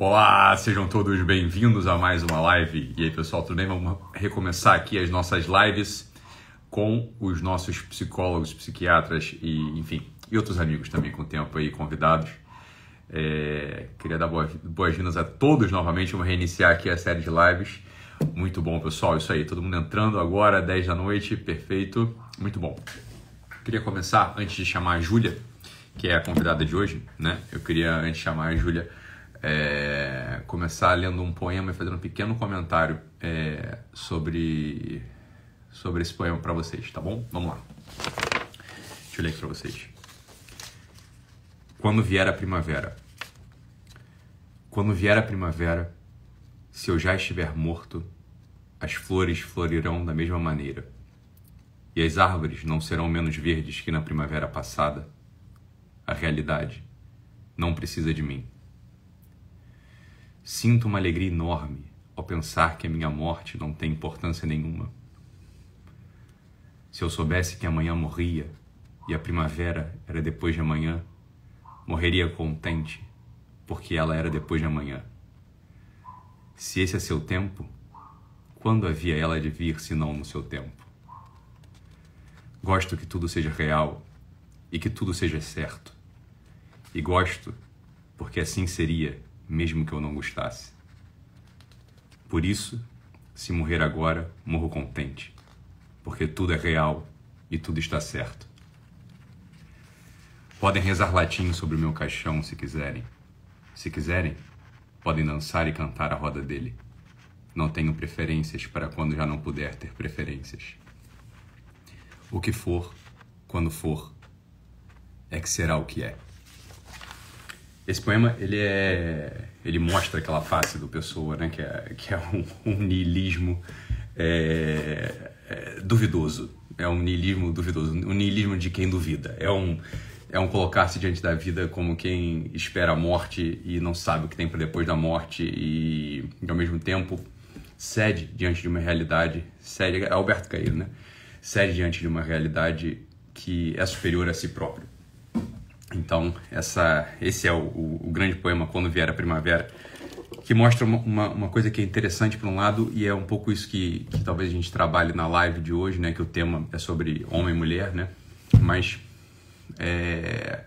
Olá, sejam todos bem-vindos a mais uma live. E aí, pessoal, tudo bem? Vamos recomeçar aqui as nossas lives com os nossos psicólogos, psiquiatras e, enfim, e outros amigos também com o tempo aí, convidados. É, queria dar boas-vindas a todos novamente. Vamos reiniciar aqui a série de lives. Muito bom, pessoal. Isso aí, todo mundo entrando agora, 10 da noite, perfeito. Muito bom. Queria começar, antes de chamar a Júlia, que é a convidada de hoje, né? Eu queria, antes chamar a Júlia, é, começar lendo um poema e fazendo um pequeno comentário é, sobre, sobre esse poema para vocês, tá bom? Vamos lá. Deixa eu ler aqui para vocês. Quando vier a primavera. Quando vier a primavera, se eu já estiver morto, as flores florirão da mesma maneira, e as árvores não serão menos verdes que na primavera passada. A realidade não precisa de mim. Sinto uma alegria enorme ao pensar que a minha morte não tem importância nenhuma. Se eu soubesse que amanhã morria e a primavera era depois de amanhã, morreria contente, porque ela era depois de amanhã. Se esse é seu tempo, quando havia ela de vir se não no seu tempo? Gosto que tudo seja real e que tudo seja certo. E gosto porque assim seria mesmo que eu não gostasse. Por isso, se morrer agora, morro contente, porque tudo é real e tudo está certo. Podem rezar latim sobre o meu caixão se quiserem. Se quiserem, podem dançar e cantar a roda dele. Não tenho preferências para quando já não puder ter preferências. O que for, quando for, é que será o que é. Esse poema, ele é... Ele mostra aquela face do Pessoa, né? Que é, que é um, um niilismo é, é, duvidoso. É um niilismo duvidoso. Um niilismo de quem duvida. É um... É um colocar-se diante da vida como quem espera a morte e não sabe o que tem para depois da morte e, ao mesmo tempo, cede diante de uma realidade. Cede, é Alberto Cairo, né? Cede diante de uma realidade que é superior a si próprio. Então, essa, esse é o, o, o, grande poema Quando Vier a Primavera, que mostra uma, uma, coisa que é interessante por um lado, e é um pouco isso que, que, talvez a gente trabalhe na live de hoje, né? Que o tema é sobre homem e mulher, né? Mas é,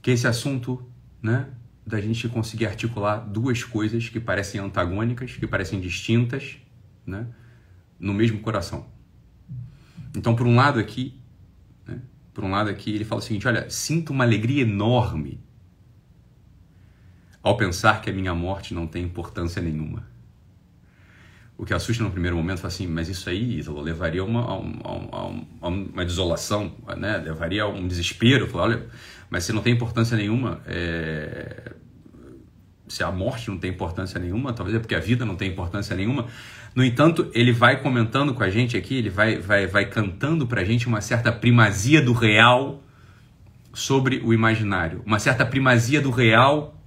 que esse assunto, né? Da gente conseguir articular duas coisas que parecem antagônicas, que parecem distintas, né? No mesmo coração. Então, por um lado aqui, por um lado aqui, ele fala o seguinte: olha, sinto uma alegria enorme ao pensar que a minha morte não tem importância nenhuma. O que assusta no primeiro momento é assim, mas isso aí, Ítalo, levaria uma, a, uma, a uma desolação, né? levaria a um desespero. Olha, mas se não tem importância nenhuma, é... se a morte não tem importância nenhuma, talvez é porque a vida não tem importância nenhuma. No entanto, ele vai comentando com a gente aqui, ele vai, vai, vai cantando para a gente uma certa primazia do real sobre o imaginário, uma certa primazia do real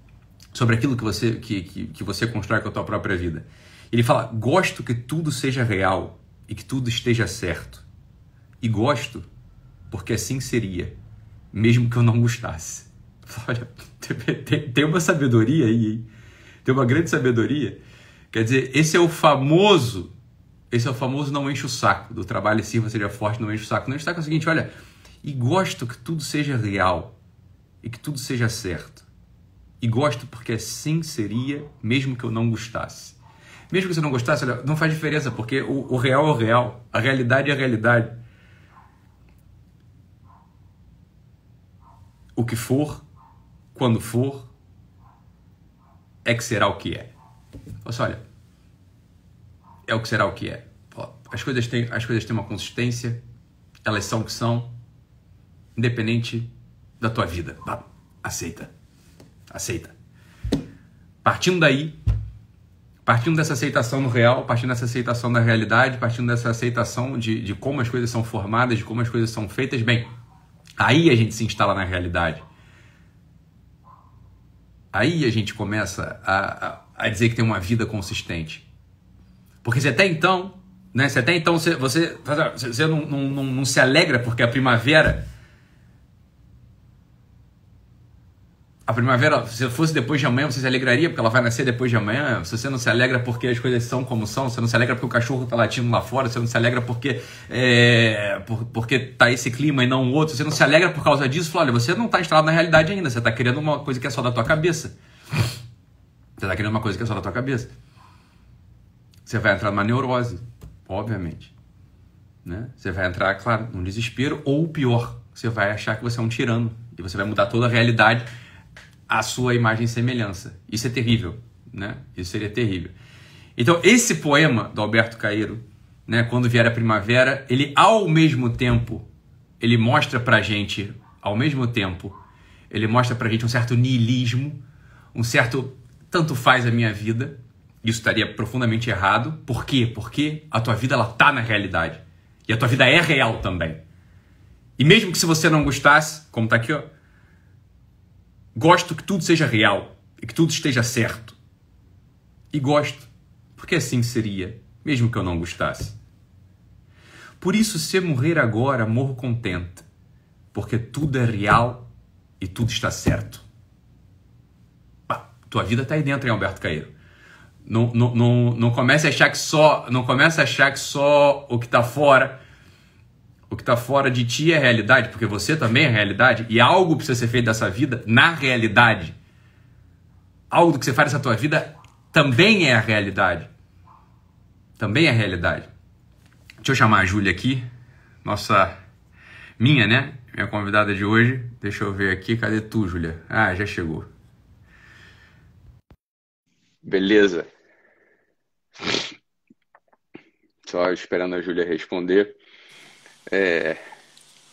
sobre aquilo que você, que, que, que você constrói com a tua própria vida. Ele fala: gosto que tudo seja real e que tudo esteja certo. E gosto porque assim seria, mesmo que eu não gostasse. Olha, tem uma sabedoria aí, hein? tem uma grande sabedoria Quer dizer, esse é o famoso, esse é o famoso não enche o saco, do trabalho sirva seja forte, não enche o saco. Não enche o saco é o seguinte, olha, e gosto que tudo seja real e que tudo seja certo. E gosto porque assim seria, mesmo que eu não gostasse. Mesmo que você não gostasse, olha, não faz diferença, porque o, o real é o real, a realidade é a realidade. O que for, quando for, é que será o que é. Assim, olha, é o que será o que é. As coisas têm, as coisas têm uma consistência, elas são o que são, independente da tua vida. Aceita. Aceita. Partindo daí, partindo dessa aceitação no real, partindo dessa aceitação da realidade, partindo dessa aceitação de, de como as coisas são formadas, de como as coisas são feitas, bem, aí a gente se instala na realidade. Aí a gente começa a, a a dizer que tem uma vida consistente. Porque se até então, né, se até então você, você, você não, não, não, não se alegra porque a primavera A primavera, se fosse depois de amanhã, você se alegraria porque ela vai nascer depois de amanhã? Se você não se alegra porque as coisas são como são, você não se alegra porque o cachorro está latindo lá fora, você não se alegra porque é, por, porque tá esse clima e não outro, você não se alegra por causa disso, fala, olha, você não está instalado na realidade ainda, você está querendo uma coisa que é só da tua cabeça. Você está querendo uma coisa que é só da tua cabeça. Você vai entrar numa neurose, obviamente. Né? Você vai entrar, claro, num desespero, ou pior, você vai achar que você é um tirano e você vai mudar toda a realidade à sua imagem e semelhança. Isso é terrível, né? Isso seria terrível. Então, esse poema do Alberto Caeiro, né, quando vier a primavera, ele ao mesmo tempo, ele mostra pra gente, ao mesmo tempo, ele mostra pra gente um certo niilismo, um certo tanto faz a minha vida. Isso estaria profundamente errado. Por quê? Porque a tua vida ela tá na realidade. E a tua vida é real também. E mesmo que se você não gostasse, como tá aqui, ó, gosto que tudo seja real e que tudo esteja certo. E gosto, porque assim seria, mesmo que eu não gostasse. Por isso, se morrer agora, morro contente, porque tudo é real e tudo está certo. Tua vida está aí dentro, hein, Alberto Caeiro? Não, não, não, não comece a achar que só, não comece a achar que só o que está fora o que está fora de ti é realidade, porque você também é realidade, e algo precisa ser feito dessa vida na realidade. Algo do que você faz nessa tua vida também é a realidade. Também é a realidade. Deixa eu chamar a Júlia aqui, nossa, minha, né? Minha convidada de hoje. Deixa eu ver aqui, cadê tu, Júlia? Ah, já chegou. Beleza. Só esperando a Júlia responder. É.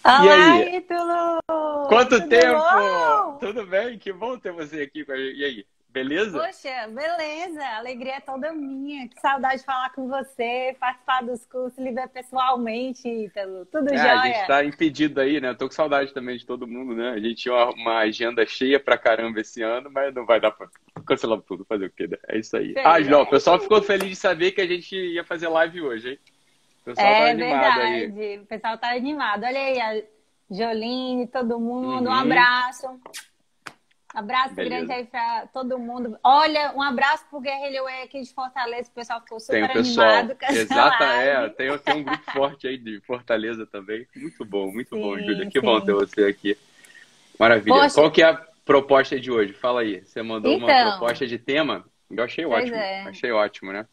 Olá, e aí? Ítalo! Quanto Tudo tempo? Bom? Tudo bem? Que bom ter você aqui com a gente. E aí? Beleza? Poxa, beleza. A alegria é toda minha. Que saudade de falar com você, participar dos cursos, lhe ver pessoalmente, Ítalo. Tudo é, jóia? A gente tá impedido aí, né? Eu tô com saudade também de todo mundo, né? A gente tinha uma, uma agenda cheia pra caramba esse ano, mas não vai dar pra cancelar tudo, fazer o quê? Né? É isso aí. Ah, João, o pessoal ficou feliz de saber que a gente ia fazer live hoje, hein? O pessoal tá é tá verdade. Aí. O pessoal tá animado. Olha aí, a Joline, todo mundo. Uhum. Um abraço. Abraço Beleza. grande aí pra todo mundo. Olha, um abraço pro Guerrilha Way aqui de Fortaleza. O pessoal ficou super tem o pessoal, animado com Exata, é. Tem, tem um grupo forte aí de Fortaleza também. Muito bom, muito sim, bom, Júlia. Que sim. bom ter você aqui. Maravilha. Poxa. Qual que é a proposta de hoje? Fala aí. Você mandou então, uma proposta de tema? Eu achei ótimo. É. Achei ótimo, né?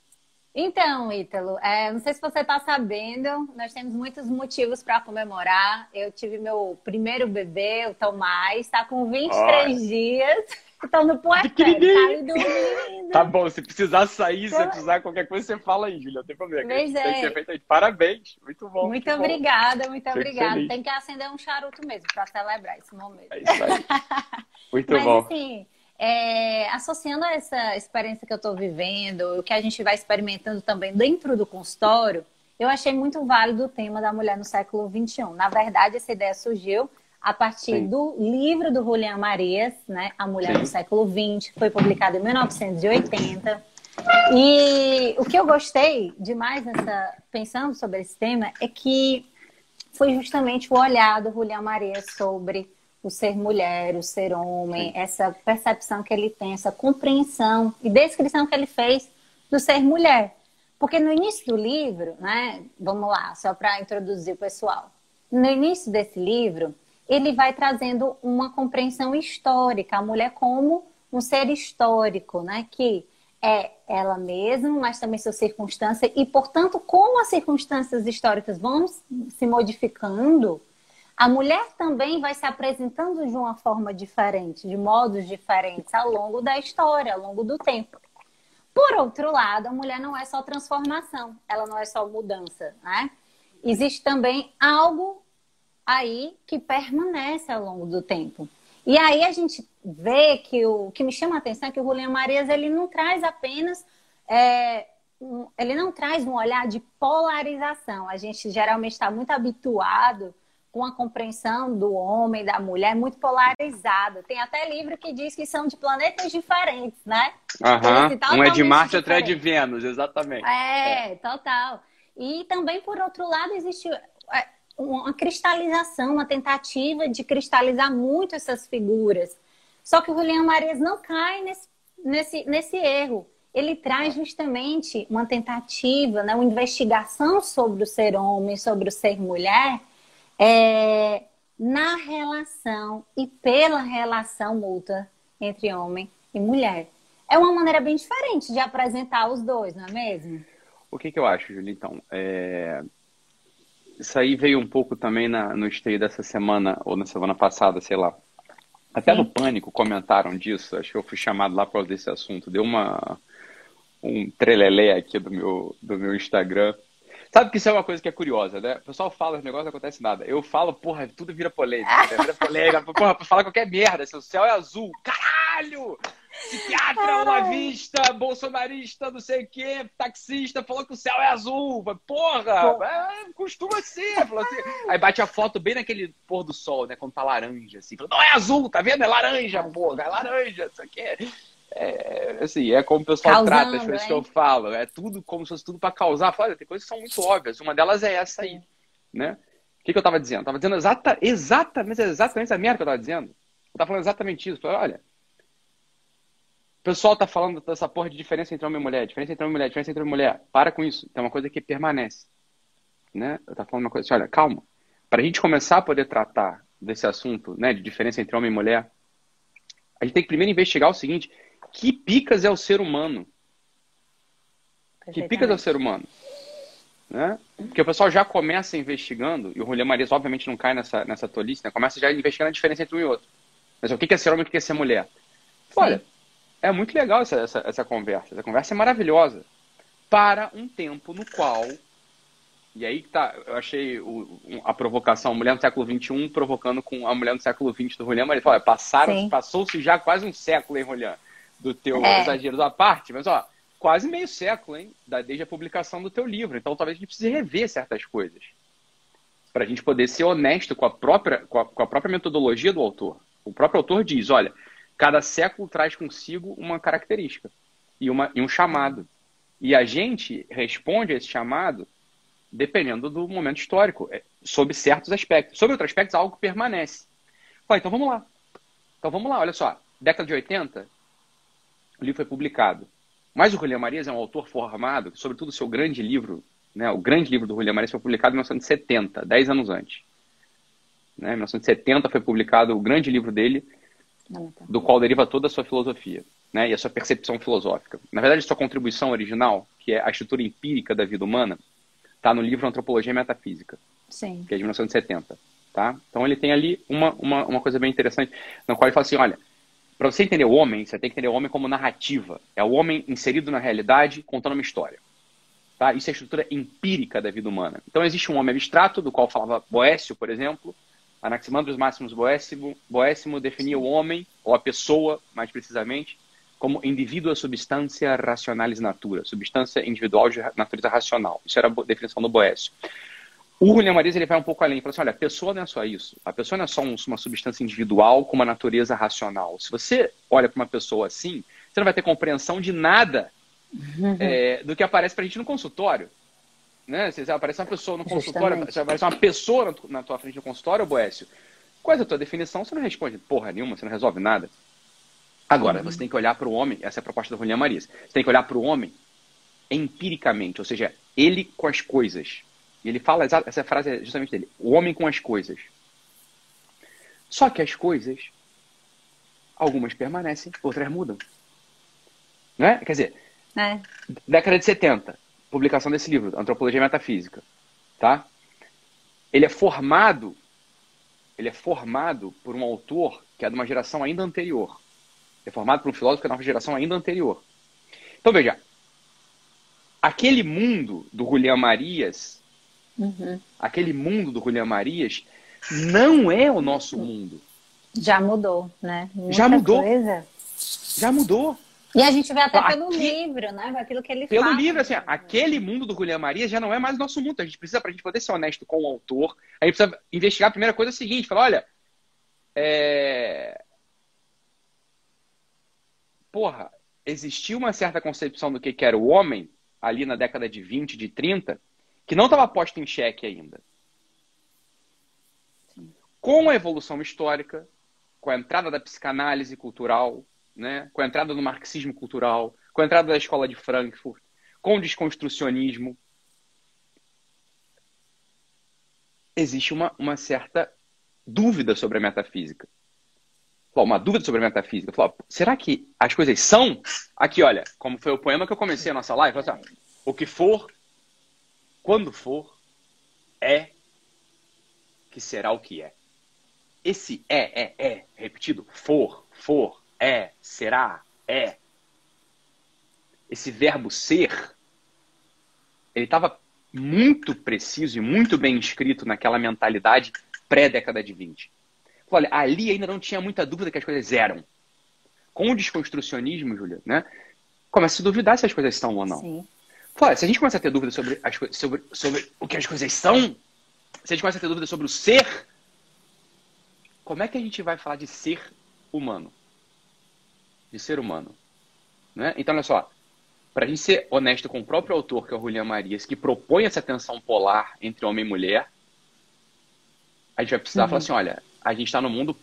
Então, Ítalo, é, não sei se você está sabendo, nós temos muitos motivos para comemorar. Eu tive meu primeiro bebê, o Tomás, está com 23 dias. Estou no puerpério, tá dormindo. Tá bom, se precisar sair, se precisar qualquer coisa, você fala aí, Julia, não tem problema. Pois é. Tem que ser feito aí. Parabéns, muito bom. Muito obrigada, bom. muito obrigada. Tem que acender um charuto mesmo para celebrar esse momento. É isso aí. Muito Mas, bom. assim, é, associando a essa experiência que eu estou vivendo, o que a gente vai experimentando também dentro do consultório, eu achei muito válido o tema da mulher no século XXI. Na verdade, essa ideia surgiu a partir Sim. do livro do Julian Marias, né, A Mulher Sim. no Século XX, foi publicado em 1980. E o que eu gostei demais nessa pensando sobre esse tema é que foi justamente o olhar do Julian Marias sobre o ser mulher, o ser homem, Sim. essa percepção que ele tem, essa compreensão e descrição que ele fez do ser mulher. Porque no início do livro, né, vamos lá, só para introduzir o pessoal. No início desse livro, ele vai trazendo uma compreensão histórica, a mulher como um ser histórico, né, que é ela mesma, mas também sua circunstância e, portanto, como as circunstâncias históricas vão se modificando, a mulher também vai se apresentando de uma forma diferente, de modos diferentes ao longo da história, ao longo do tempo. Por outro lado, a mulher não é só transformação, ela não é só mudança, né? Existe também algo aí que permanece ao longo do tempo. E aí a gente vê que o, que me chama a atenção é que o Julian Marias ele não traz apenas é, um, ele não traz um olhar de polarização. A gente geralmente está muito habituado com a compreensão do homem e da mulher muito polarizada. Tem até livro que diz que são de planetas diferentes, né? Uhum. Um é de Marte, outro é de Vênus, exatamente. É, é, total. E também, por outro lado, existe é, uma cristalização, uma tentativa de cristalizar muito essas figuras. Só que o Julian Marias não cai nesse, nesse, nesse erro. Ele traz justamente uma tentativa, né, uma investigação sobre o ser homem, sobre o ser mulher, é, na relação e pela relação mútua entre homem e mulher. É uma maneira bem diferente de apresentar os dois, não é mesmo? O que, que eu acho, Julia? Então, é... isso aí veio um pouco também na, no esteio dessa semana, ou na semana passada, sei lá. Até Sim. no Pânico comentaram disso, acho que eu fui chamado lá por causa desse assunto. Deu uma, um trelelé aqui do meu, do meu Instagram. Sabe que isso é uma coisa que é curiosa, né? O pessoal fala os negócios, não acontece nada. Eu falo, porra, tudo vira polêmica. Né? Vira polêmica. Porra, pra falar qualquer merda. Se o céu é azul, caralho! Psiquiatra, uma vista, bolsonarista, não sei o quê, taxista, falou que o céu é azul. Porra, é, costuma ser. Assim. Aí bate a foto bem naquele pôr do sol, né? Quando tá laranja, assim. Não é azul, tá vendo? É laranja, porra, é laranja, isso aqui. É, é, assim, é como o pessoal Causando, trata as coisas hein? que eu falo. É tudo como se fosse tudo para causar. Fala, tem coisas que são muito óbvias. Uma delas é essa aí, né? O que, que eu tava dizendo? Eu tava dizendo exata, exatamente, exatamente a merda que eu tava dizendo. Eu tava falando exatamente isso. Falei, olha, o pessoal tá falando dessa porra de diferença entre homem e mulher, diferença entre homem e mulher, diferença entre homem e mulher. Para com isso. Tem uma coisa que permanece. Né? Eu tava falando uma coisa assim, olha, calma. Para a gente começar a poder tratar desse assunto, né, de diferença entre homem e mulher, a gente tem que primeiro investigar o seguinte: que picas é o ser humano? Que picas é o ser humano? Né? Porque o pessoal já começa investigando, e o Julián Marias obviamente não cai nessa, nessa tolice, né? começa já investigando a diferença entre um e outro. Mas o que é ser homem e o que é ser mulher? Olha, é muito legal essa, essa, essa conversa. Essa conversa é maravilhosa. Para um tempo no qual e aí tá, eu achei o, a provocação, a mulher do século XXI provocando com a mulher do século XX do Julián Maria. Passaram, passou-se já quase um século, hein, Julián? Do teu é. exagero da parte, mas ó, quase meio século, hein, desde a publicação do teu livro. Então talvez a gente precise rever certas coisas para a gente poder ser honesto com a própria com a, com a, própria metodologia do autor. O próprio autor diz, olha, cada século traz consigo uma característica e, uma, e um chamado. E a gente responde a esse chamado dependendo do momento histórico, é, sob certos aspectos. Sobre outros aspectos, algo permanece. Pô, então vamos lá. Então vamos lá, olha só. Década de 80, o livro foi publicado. Mas o Julián Marias é um autor formado, sobretudo o seu grande livro, né, o grande livro do Julián Marias foi publicado em 1970, 10 anos antes. Né, em 1970 foi publicado o grande livro dele, do qual deriva toda a sua filosofia né, e a sua percepção filosófica. Na verdade, sua contribuição original, que é a estrutura empírica da vida humana, está no livro Antropologia e Metafísica, Sim. que é de 1970. Tá? Então ele tem ali uma, uma, uma coisa bem interessante, na qual ele fala assim, olha, para você entender o homem, você tem que entender o homem como narrativa. É o homem inserido na realidade, contando uma história. Tá? Isso é a estrutura empírica da vida humana. Então existe um homem abstrato, do qual falava Boécio, por exemplo. Anaximandros Máximos Boécio, Boécio definia o homem, ou a pessoa, mais precisamente, como indivíduo substância racionalis natura, substância individual de natureza racional. Isso era a definição do Boécio. O Julian Marias ele vai um pouco além, ele fala assim, olha, a pessoa não é só isso. A pessoa não é só um, uma substância individual com uma natureza racional. Se você olha para uma pessoa assim, você não vai ter compreensão de nada uhum. é, do que aparece para a gente no consultório. Né? Se aparece uma pessoa no consultório, Justamente. se aparece uma pessoa na tua frente no consultório, Boécio, qual é a tua definição? Você não responde porra nenhuma, você não resolve nada. Agora, uhum. você tem que olhar para o homem, essa é a proposta do Julian Marias, você tem que olhar para o homem empiricamente, ou seja, ele com as coisas. E ele fala, essa frase é justamente dele: o homem com as coisas. Só que as coisas, algumas permanecem, outras mudam. Não é? Quer dizer, é. década de 70, publicação desse livro, Antropologia e Metafísica. Tá? Ele é formado, ele é formado por um autor que é de uma geração ainda anterior. É formado por um filósofo que é de uma geração ainda anterior. Então veja, aquele mundo do Julián Marias Uhum. Aquele mundo do Julián Marias não é o nosso mundo. Já mudou, né? Muita Já mudou. Coisa. Já mudou. E a gente vê até Aqui, pelo livro, né? Aquilo que ele Pelo fala, livro, assim, aquele mundo do Julián Marias já não é mais o nosso mundo. A gente precisa, para a gente poder ser honesto com o autor, a gente precisa investigar a primeira coisa é a seguinte, falar, olha, é... porra, existiu uma certa concepção do que era o homem ali na década de 20, de 30, que não estava posto em xeque ainda. Com a evolução histórica, com a entrada da psicanálise cultural, né? com a entrada do marxismo cultural, com a entrada da escola de Frankfurt, com o desconstrucionismo, existe uma, uma certa dúvida sobre a metafísica. Uma dúvida sobre a metafísica. Será que as coisas são? Aqui, olha, como foi o poema que eu comecei a nossa live, assim, o que for, quando for, é que será o que é. Esse é, é, é, repetido, for, for, é, será, é. Esse verbo ser, ele estava muito preciso e muito bem escrito naquela mentalidade pré-década de 20. Olha, ali ainda não tinha muita dúvida que as coisas eram. Com o desconstrucionismo, Júlia, né, começa a se duvidar se as coisas são ou não. Sim. Olha, se a gente começa a ter dúvida sobre, as, sobre, sobre o que as coisas são, se a gente começa a ter dúvida sobre o ser, como é que a gente vai falar de ser humano? De ser humano. Né? Então, olha só, para a gente ser honesto com o próprio autor, que é o Julian Marias, que propõe essa tensão polar entre homem e mulher, a gente vai precisar uhum. falar assim: olha, a gente está no mundo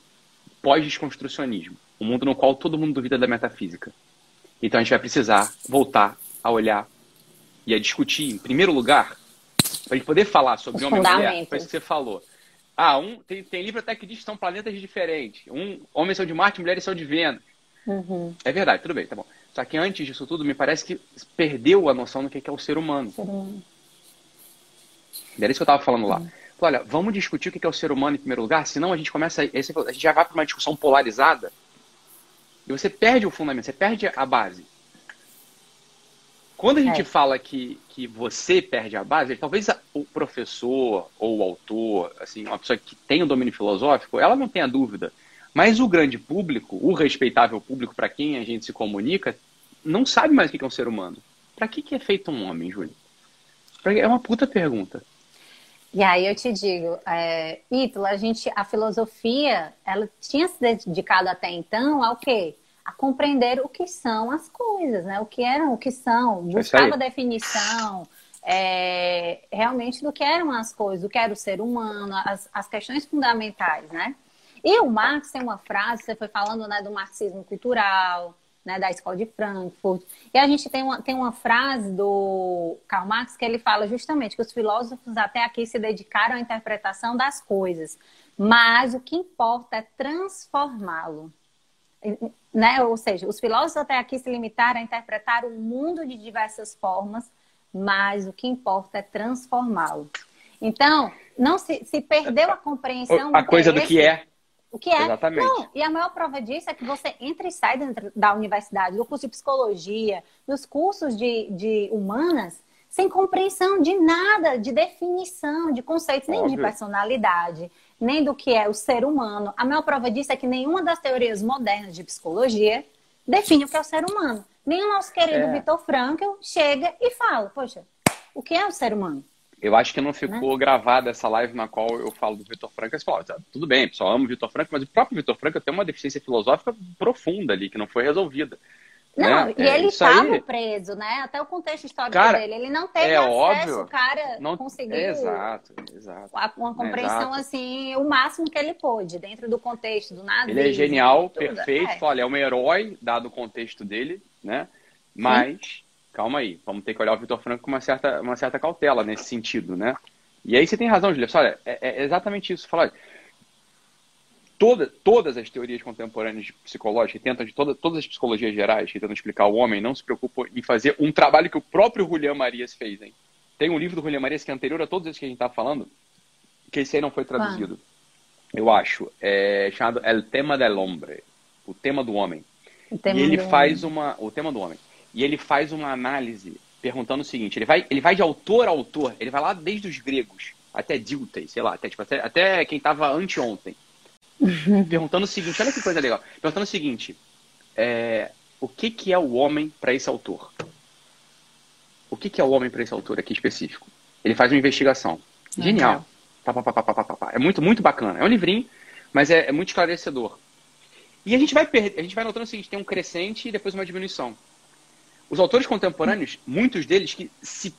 pós-desconstrucionismo um mundo no qual todo mundo duvida da metafísica. Então a gente vai precisar voltar a olhar e a discutir, em primeiro lugar, para a gente poder falar sobre homem e mulher, foi isso que você falou. Ah, um, tem, tem livro até que diz que são planetas diferentes. Um, homens são de Marte, mulheres são de Vênus. Uhum. É verdade, tudo bem, tá bom. Só que antes disso tudo, me parece que perdeu a noção do que é o ser humano. Era isso que eu estava falando lá. Olha, vamos discutir o que é o ser humano em primeiro lugar, senão a gente começa. A, a gente já vai para uma discussão polarizada e você perde o fundamento, você perde a base. Quando a gente é. fala que, que você perde a base, talvez o professor ou o autor, assim, uma pessoa que tem o domínio filosófico, ela não tenha dúvida mas o grande público, o respeitável público para quem a gente se comunica, não sabe mais o que é um ser humano. Para que, que é feito um homem, Júlio? É uma puta pergunta. E aí eu te digo, é, Ítalo, a gente, a filosofia, ela tinha se dedicado até então ao quê? A compreender o que são as coisas, né? O que eram, o que são, é buscava definição, é, realmente do que eram as coisas, do que era o ser humano, as, as questões fundamentais, né? E o Marx tem uma frase, você foi falando né, do marxismo cultural, né, da escola de Frankfurt. E a gente tem uma, tem uma frase do Karl Marx que ele fala justamente que os filósofos até aqui se dedicaram à interpretação das coisas, mas o que importa é transformá-lo. Né? Ou seja, os filósofos até aqui se limitaram a interpretar o mundo de diversas formas, mas o que importa é transformá-lo. Então, não se, se perdeu a compreensão. A coisa do que é. O que é? Exatamente. Não, e a maior prova disso é que você entra e sai da universidade, do curso de psicologia, dos cursos de, de humanas, sem compreensão de nada, de definição, de conceitos, nem Óbvio. de personalidade, nem do que é o ser humano. A maior prova disso é que nenhuma das teorias modernas de psicologia define o que é o ser humano. Nem o nosso querido é. Vitor Frankl chega e fala, poxa, o que é o ser humano? Eu acho que não ficou né? gravada essa live na qual eu falo do Vitor Franco. Você fala, tá, tudo bem, pessoal, amo o Vitor Franco, mas o próprio Vitor Franco tem uma deficiência filosófica profunda ali, que não foi resolvida. Não, né? e ele estava aí... preso, né? Até o contexto histórico cara, dele. Ele não teve é acesso, óbvio, o cara não... conseguiu exato, exato, uma compreensão, exato. assim, o máximo que ele pôde, dentro do contexto do nada. Ele é genial, perfeito, é. Olha, é um herói, dado o contexto dele, né? Mas... Sim calma aí, vamos ter que olhar o Vitor Franco com uma certa, uma certa cautela nesse sentido, né? E aí você tem razão, Julia. Olha, é, é exatamente isso. Falar, toda, todas as teorias contemporâneas psicológicas que tentam, de toda, todas as psicologias gerais que tentam explicar o homem, não se preocupam em fazer um trabalho que o próprio Julián Marias fez, hein? Tem um livro do Julián Marias que é anterior a todos esses que a gente está falando, que esse aí não foi traduzido. Eu acho. É chamado El Tema del Hombre. O tema do homem. e ele faz homem. uma. O tema do homem e ele faz uma análise perguntando o seguinte: ele vai, ele vai de autor a autor, ele vai lá desde os gregos até Dilthey, sei lá, até, tipo, até, até quem estava anteontem, perguntando o seguinte: olha que coisa legal, perguntando o seguinte: é, o que, que é o homem para esse autor? O que, que é o homem para esse autor aqui específico? Ele faz uma investigação. Genial. Pá, pá, pá, é muito, muito bacana. É um livrinho, mas é, é muito esclarecedor. E a gente vai a gente vai notando o seguinte: tem um crescente e depois uma diminuição. Os autores contemporâneos, muitos deles que se.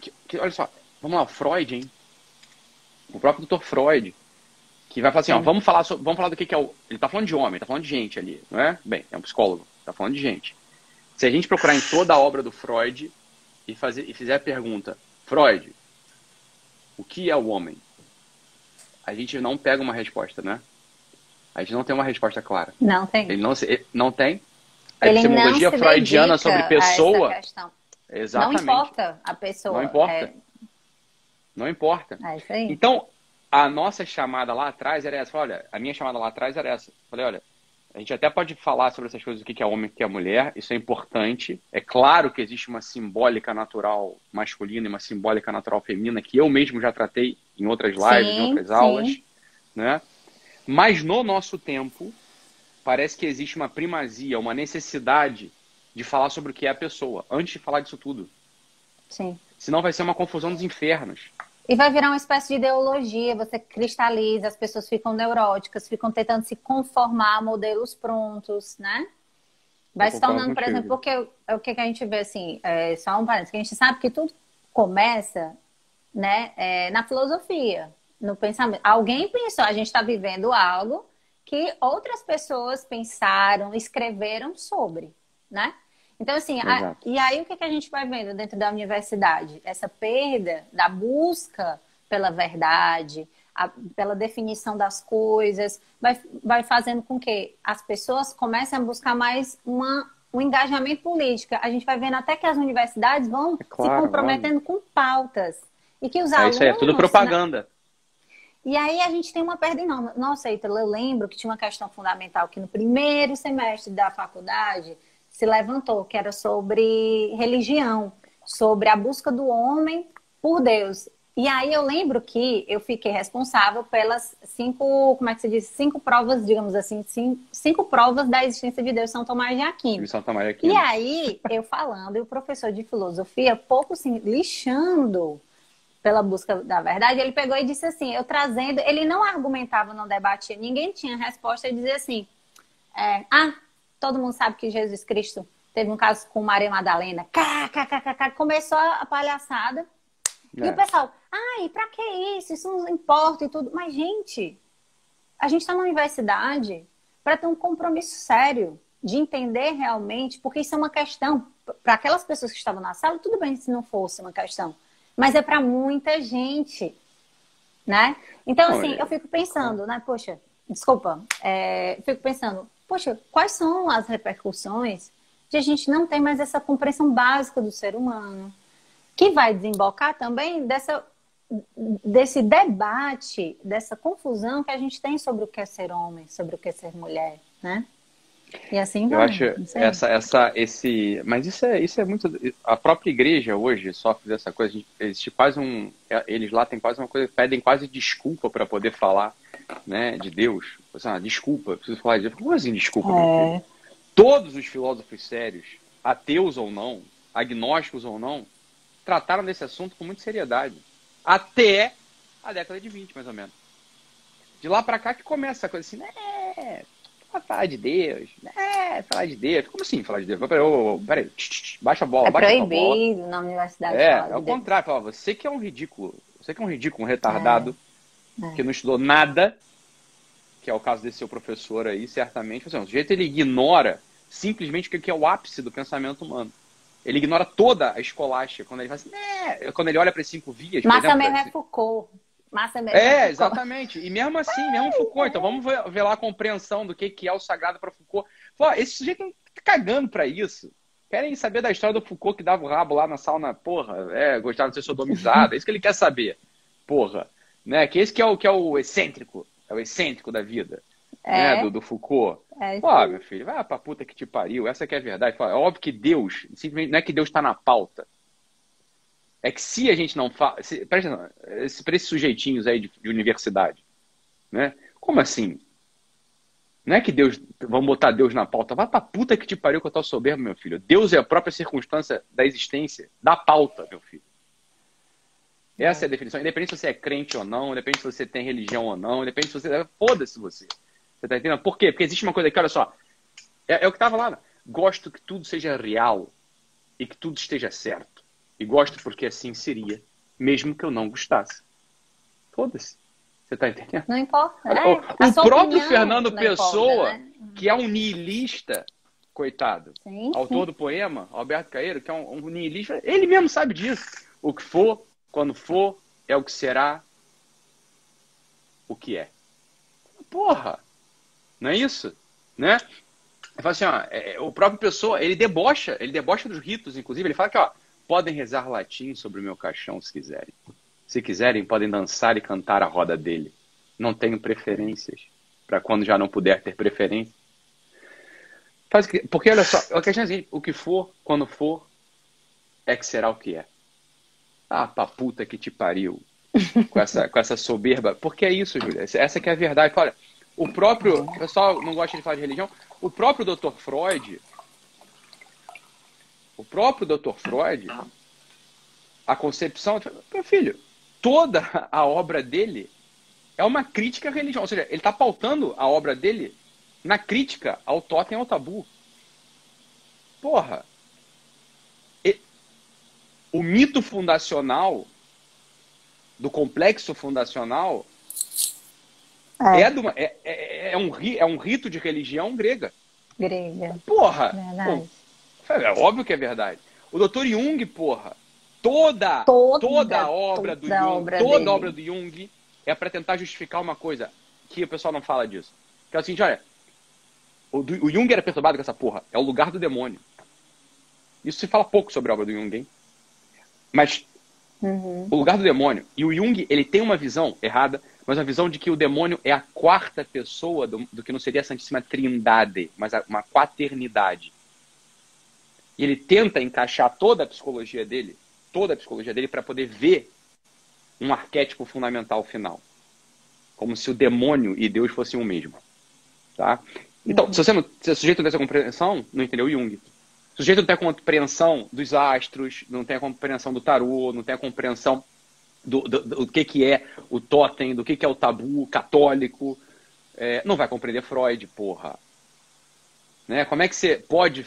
Que, que, olha só, vamos lá, Freud, hein? O próprio Dr. Freud. Que vai falar assim, ó, vamos falar, vamos falar do que, que é o... Ele tá falando de homem, tá falando de gente ali, não é? Bem, é um psicólogo, tá falando de gente. Se a gente procurar em toda a obra do Freud e, fazer, e fizer a pergunta, Freud, o que é o homem? A gente não pega uma resposta, né? A gente não tem uma resposta clara. Não tem. Ele não, ele não tem. A ele epistemologia freudiana sobre pessoa. Exatamente. Não importa a pessoa. Não importa. É... Não importa. É isso aí. Então, a nossa chamada lá atrás era essa. Olha, a minha chamada lá atrás era essa. Falei, olha, a gente até pode falar sobre essas coisas, o que é homem e o que é mulher, isso é importante. É claro que existe uma simbólica natural masculina e uma simbólica natural feminina, que eu mesmo já tratei em outras lives, sim, em outras sim. aulas. Né? Mas no nosso tempo, parece que existe uma primazia, uma necessidade de falar sobre o que é a pessoa, antes de falar disso tudo. Sim. Senão vai ser uma confusão dos infernos. E vai virar uma espécie de ideologia, você cristaliza, as pessoas ficam neuróticas, ficam tentando se conformar a modelos prontos, né? Vai se tornando, por exemplo, porque é o que a gente vê assim, é, só um parênteses, que a gente sabe que tudo começa né, é, na filosofia, no pensamento. Alguém pensou, a gente está vivendo algo que outras pessoas pensaram, escreveram sobre, né? Então, assim, a, e aí o que, que a gente vai vendo dentro da universidade? Essa perda da busca pela verdade, a, pela definição das coisas, vai, vai fazendo com que as pessoas comecem a buscar mais uma, um engajamento político. A gente vai vendo até que as universidades vão é claro, se comprometendo com pautas. E que os é alunos. Isso aí, é tudo propaganda. Né? E aí a gente tem uma perda enorme. Nossa, Ítalo, eu lembro que tinha uma questão fundamental que no primeiro semestre da faculdade se levantou, que era sobre religião, sobre a busca do homem por Deus. E aí eu lembro que eu fiquei responsável pelas cinco, como é que se diz? Cinco provas, digamos assim, cinco, cinco provas da existência de Deus São Tomás de Aquino. São Tomás de Aquino. E aí, eu falando, e o professor de filosofia, pouco assim, lixando pela busca da verdade, ele pegou e disse assim, eu trazendo, ele não argumentava, não debatia, ninguém tinha resposta, ele dizia assim, é, ah, Todo mundo sabe que Jesus Cristo teve um caso com Maria Madalena. Cá, começou a palhaçada. É. E o pessoal, ai, pra que isso? Isso não importa e tudo. Mas, gente, a gente está na universidade para ter um compromisso sério de entender realmente, porque isso é uma questão. Para aquelas pessoas que estavam na sala, tudo bem se não fosse uma questão. Mas é para muita gente, né? Então, assim, eu fico pensando, né? Poxa, desculpa, é, fico pensando, poxa, quais são as repercussões de a gente não ter mais essa compreensão básica do ser humano? Que vai desembocar também dessa, desse debate, dessa confusão que a gente tem sobre o que é ser homem, sobre o que é ser mulher, né? E assim vai. Eu acho essa, essa, esse, mas isso é, isso é muito. A própria igreja hoje sofre dessa coisa. Existe quase um, eles lá têm quase uma coisa, pedem quase desculpa para poder falar né, de Deus. Ah, desculpa, preciso falar de Deus. Como assim desculpa? É. Todos os filósofos sérios, ateus ou não, agnósticos ou não, trataram desse assunto com muita seriedade. Até a década de 20, mais ou menos. De lá para cá que começa a coisa assim, né? Falar de Deus, né? Falar de Deus. Como assim falar de Deus? Peraí, oh, peraí. baixa a bola, é baixa proibido na universidade. É, é o contrário. Fala, você que é um ridículo. Você que é um ridículo, um retardado. É é. que não estudou nada, que é o caso desse seu professor aí, certamente. Assim, o sujeito ele ignora simplesmente o que é o ápice do pensamento humano. Ele ignora toda a escolástica. Quando ele fala assim, né? quando ele olha para as cinco vias. Massa mesmo é Foucault. Massa mesmo é, é exatamente. E mesmo assim, mesmo Foucault. Então vamos ver, lá a compreensão do que, que é o sagrado para Foucault. Pô, esse sujeito não tá cagando para isso. Querem saber da história do Foucault que dava o rabo lá na sauna, porra, é, gostava de ser sodomizado. É isso que ele quer saber. Porra né? Que esse que é o que é o excêntrico, é o excêntrico da vida, é. né? Do, do Foucault. É, Pô, meu filho, vai pra puta que te pariu, essa que é a verdade. É óbvio que Deus, simplesmente não é que Deus está na pauta. É que se a gente não fala. Presta atenção, para esses sujeitinhos aí de, de universidade, né? Como assim? Não é que Deus. Vamos botar Deus na pauta. Vai pra puta que te pariu que eu tô soberbo, meu filho. Deus é a própria circunstância da existência, da pauta, meu filho. Essa é a definição. Independente se você é crente ou não, independente se você tem religião ou não, independente se você. Foda-se você. Você tá entendendo? Por quê? Porque existe uma coisa aqui, olha só. É, é o que tava lá. Gosto que tudo seja real e que tudo esteja certo. E gosto porque assim seria, mesmo que eu não gostasse. Foda-se. Você tá entendendo? Não importa. É, o, próprio Fernando Pessoa, importa, né? que é um niilista, coitado, sim, autor sim. do poema, Alberto Caeiro, que é um, um niilista, ele mesmo sabe disso. O que for, quando for, é o que será, o que é. Porra! Não é isso? Né? Ele fala assim, ó, é, é, o próprio pessoa, ele debocha, ele debocha dos ritos, inclusive, ele fala que, ó, podem rezar latim sobre o meu caixão se quiserem. Se quiserem, podem dançar e cantar a roda dele. Não tenho preferências, para quando já não puder ter preferência. Faz, porque, olha só, a questão é assim, o que for, quando for, é que será o que é. Ah, pra puta que te pariu. com, essa, com essa soberba. Porque é isso, Júlia. Essa que é a verdade. Olha, o próprio. O pessoal não gosta de falar de religião. O próprio Dr. Freud. O próprio Dr. Freud. A concepção. Meu filho, toda a obra dele é uma crítica à religião. Ou seja, ele está pautando a obra dele na crítica ao totem e ao tabu. Porra. E, o mito fundacional do complexo fundacional é, é, uma, é, é, é, um, é um rito de religião grega. Grega. Porra! Pô, é óbvio que é verdade. O doutor Jung, porra, toda, toda, toda a obra toda do Jung, obra toda dele. a obra do Jung é para tentar justificar uma coisa que o pessoal não fala disso. Que é o seguinte, olha, o, o Jung era perturbado com essa porra. É o lugar do demônio. Isso se fala pouco sobre a obra do Jung, hein? Mas Uhum. O lugar do demônio. E o Jung, ele tem uma visão errada, mas a visão de que o demônio é a quarta pessoa do, do que não seria a Santíssima Trindade, mas a, uma quaternidade. E ele tenta encaixar toda a psicologia dele, toda a psicologia dele, para poder ver um arquétipo fundamental final. Como se o demônio e Deus fossem o mesmo. Tá? Então, uhum. se, você não, se o sujeito não tem essa compreensão, não entendeu Jung. O sujeito não tem a compreensão dos astros, não tem a compreensão do tarô, não tem a compreensão do, do, do, do que, que é o totem, do que, que é o tabu católico. É, não vai compreender Freud, porra. Né? Como é que você pode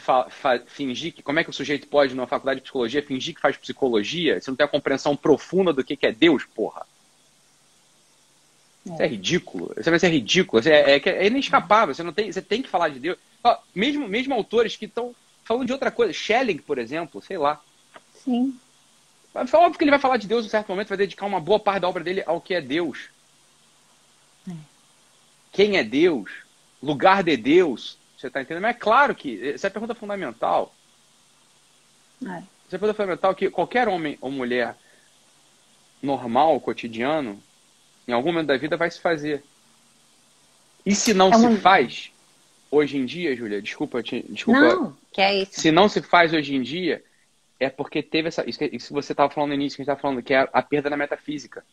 fingir que. Como é que o sujeito pode, numa faculdade de psicologia, fingir que faz psicologia se não tem a compreensão profunda do que, que é Deus, porra? Isso é, é ridículo. Isso vai ser ridículo. É, é, é, inescapável. Você, não tem, você tem que falar de Deus. Mesmo, mesmo autores que estão falando de outra coisa. Schelling, por exemplo, sei lá. Sim. É óbvio que ele vai falar de Deus em um certo momento, vai dedicar uma boa parte da obra dele ao que é Deus. É. Quem é Deus? Lugar de Deus? Você está entendendo? Mas é claro que essa é a pergunta fundamental. É. Essa é a pergunta fundamental que qualquer homem ou mulher normal, cotidiano, em algum momento da vida vai se fazer. E se não é se faz, hoje em dia, Júlia, desculpa, te, desculpa. Não, que é isso. Se não se faz hoje em dia, é porque teve essa. Isso que, isso que você estava falando no início, que a gente estava falando, que é a perda da metafísica.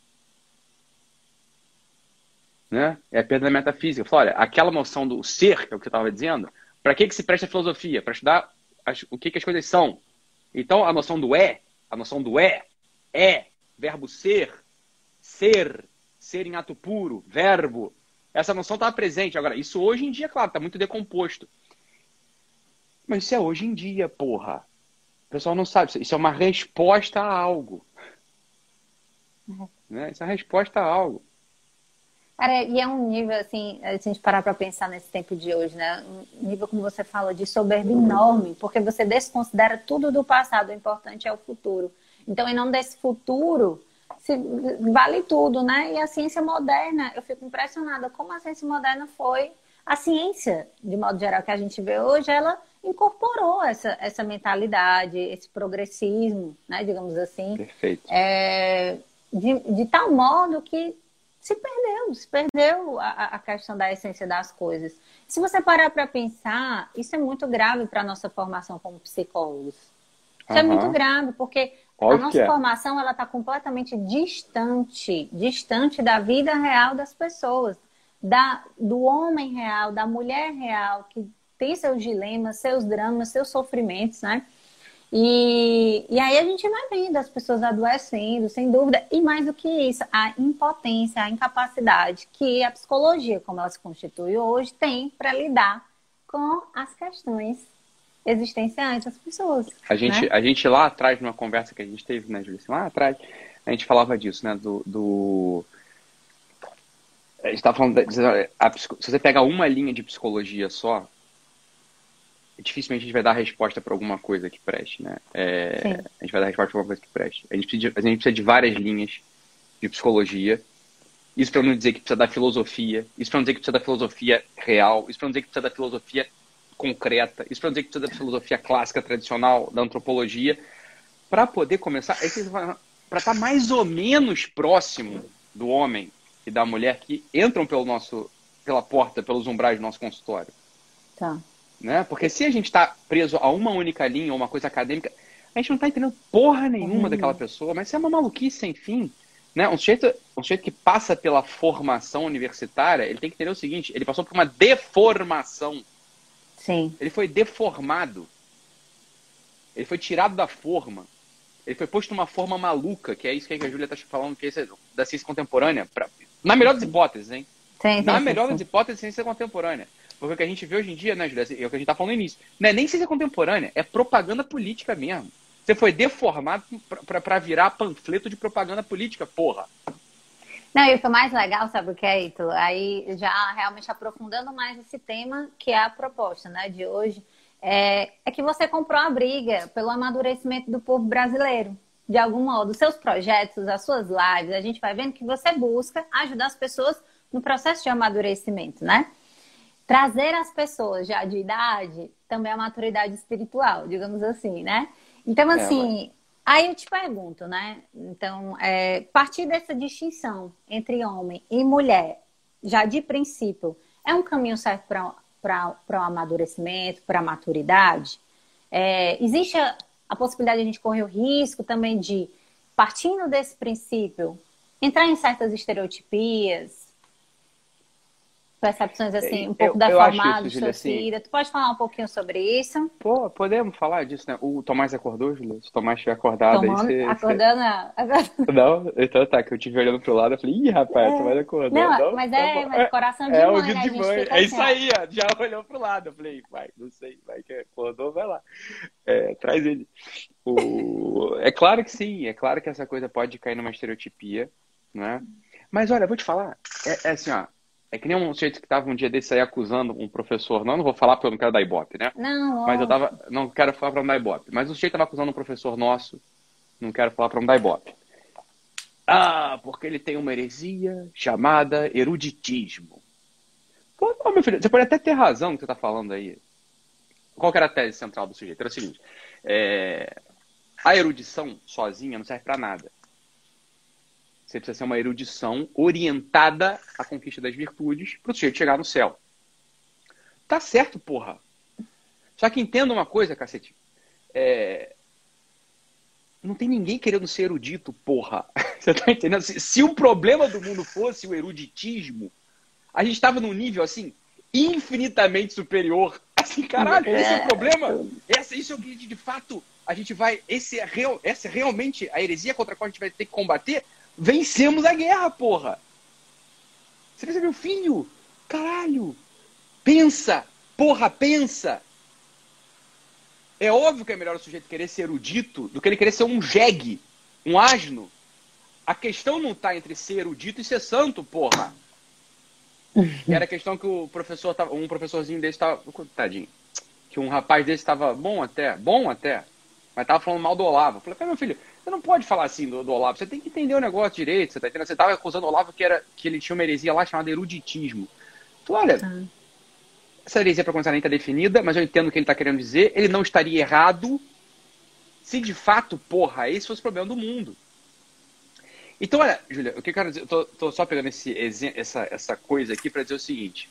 Né? É a perda da metafísica. Fala, olha, aquela noção do ser, que é o que você estava dizendo, para que, que se presta a filosofia? Para estudar as, o que, que as coisas são. Então, a noção do é, a noção do é, é, verbo ser, ser, ser em ato puro, verbo, essa noção estava presente. Agora, isso hoje em dia, claro, está muito decomposto. Mas isso é hoje em dia, porra. O pessoal não sabe. Isso é uma resposta a algo. Uhum. Né? Isso é uma resposta a algo. Cara, e é um nível, assim, se a gente parar para pensar nesse tempo de hoje, né? Um nível, como você fala, de soberba enorme, porque você desconsidera tudo do passado, o importante é o futuro. Então, em nome desse futuro, se, vale tudo, né? E a ciência moderna, eu fico impressionada como a ciência moderna foi a ciência, de modo geral, que a gente vê hoje, ela incorporou essa, essa mentalidade, esse progressismo, né, digamos assim. Perfeito. É, de, de tal modo que se perdeu, se perdeu a, a questão da essência das coisas. Se você parar para pensar, isso é muito grave para a nossa formação como psicólogos. Isso uhum. é muito grave, porque Óbvio a nossa é. formação ela está completamente distante, distante da vida real das pessoas, da, do homem real, da mulher real, que tem seus dilemas, seus dramas, seus sofrimentos, né? E, e aí a gente vai vendo as pessoas adoecendo, sem dúvida, e mais do que isso, a impotência, a incapacidade que a psicologia, como ela se constitui hoje, tem para lidar com as questões existenciais das pessoas. A gente, né? a gente lá atrás, numa conversa que a gente teve, né, Julia? Lá atrás, a gente falava disso, né? Do, do, A gente tá falando. a, se você pegar uma linha de psicologia só, dificilmente a gente vai dar resposta para alguma coisa que preste, né? É, a gente vai dar resposta para alguma coisa que preste. A gente, precisa de, a gente precisa de várias linhas de psicologia. Isso para não dizer que precisa da filosofia. Isso para não dizer que precisa da filosofia real. Isso para não dizer que precisa da filosofia concreta. Isso para não dizer que precisa da filosofia clássica, tradicional, da antropologia. Para poder começar, é para estar tá mais ou menos próximo do homem e da mulher que entram pelo nosso, pela porta, pelos umbrais do nosso consultório. Tá. Né? Porque se a gente está preso a uma única linha, ou uma coisa acadêmica, a gente não está entendendo porra nenhuma uhum. daquela pessoa, mas isso é uma maluquice sem fim. Né? Um, sujeito, um sujeito que passa pela formação universitária, ele tem que entender o seguinte, ele passou por uma deformação. Sim. Ele foi deformado. Ele foi tirado da forma. Ele foi posto numa forma maluca, que é isso que a Júlia está falando, que é da ciência contemporânea. Pra, na melhor das hipóteses, hein? Sim, sim, na melhor das hipóteses, ciência contemporânea. Porque o que a gente vê hoje em dia, né, Júlia, é o que a gente tá falando no início. Não é nem ciência contemporânea, é propaganda política mesmo. Você foi deformado para virar panfleto de propaganda política, porra. Não, e o que é mais legal, sabe o que é, Ito? Aí já realmente aprofundando mais esse tema, que é a proposta né, de hoje, é, é que você comprou a briga pelo amadurecimento do povo brasileiro. De algum modo, seus projetos, as suas lives, a gente vai vendo que você busca ajudar as pessoas no processo de amadurecimento, né? Trazer as pessoas já de idade também a maturidade espiritual, digamos assim, né? Então, assim, é, aí eu te pergunto, né? Então, é, partir dessa distinção entre homem e mulher, já de princípio, é um caminho certo para o amadurecimento, para a maturidade? É, existe a, a possibilidade de a gente correr o risco também de, partindo desse princípio, entrar em certas estereotipias, percepções assim, um pouco eu, da sua assim, Tu pode falar um pouquinho sobre isso? Pô, podemos falar disso, né? O Tomás acordou, Julia? Se o Tomás estiver acordado Tomando, aí, você... Acordando? Você... Não, então tá, que eu tive olhando pro lado, eu falei, ih, rapaz, é. Tomás acordou. Não, não mas tá é, mas é, coração de é, mãe, é, né? de mãe. É isso assim, aí, ó, já olhou pro lado. Eu falei, vai, não sei, vai que acordou, vai lá. É, traz ele. O... É claro que sim, é claro que essa coisa pode cair numa estereotipia, né? Mas olha, vou te falar, é, é assim, ó, é que nem um sujeito que estava um dia desse aí acusando um professor. Não, não vou falar porque eu não quero dar ibope, né? Não. Mas eu tava. Não quero falar para não dar ibope. Mas o sujeito estava acusando um professor nosso. Não quero falar para não dar ibope. Ah, porque ele tem uma heresia chamada eruditismo. Pô, meu filho, você pode até ter razão no que você está falando aí. Qual era a tese central do sujeito? Era o seguinte: é, a erudição sozinha não serve para nada. Você precisa ser uma erudição orientada à conquista das virtudes para o sujeito chegar no céu. Tá certo, porra. Só que entenda uma coisa, cacete. É... Não tem ninguém querendo ser erudito, porra. Você tá entendendo? Se, se o problema do mundo fosse o eruditismo, a gente estava num nível assim infinitamente superior. Assim, caralho, esse é o problema. Esse, isso é o que de fato a gente vai. Esse é, real, essa é realmente a heresia contra a qual a gente vai ter que combater Vencemos a guerra, porra! Você percebeu, filho? Caralho! Pensa! Porra, pensa! É óbvio que é melhor o sujeito querer ser erudito do que ele querer ser um jegue, um asno. A questão não está entre ser erudito e ser santo, porra. Era a questão que o professor tava, um professorzinho desse estava, tadinho, que um rapaz desse estava bom até, bom até, mas estava falando mal do Olavo. Eu falei, meu filho, você não pode falar assim do, do, Olavo, você tem que entender o negócio direito, você tá entendendo? Você estava acusando o Olavo que, era, que ele tinha uma heresia lá chamada eruditismo. Então, olha, ah. essa heresia para começar nem está definida, mas eu entendo o que ele está querendo dizer. Ele não estaria errado se de fato, porra, esse fosse o problema do mundo. Então, olha, Júlia, o que eu quero dizer, eu tô, tô só pegando esse, essa, essa coisa aqui para dizer o seguinte.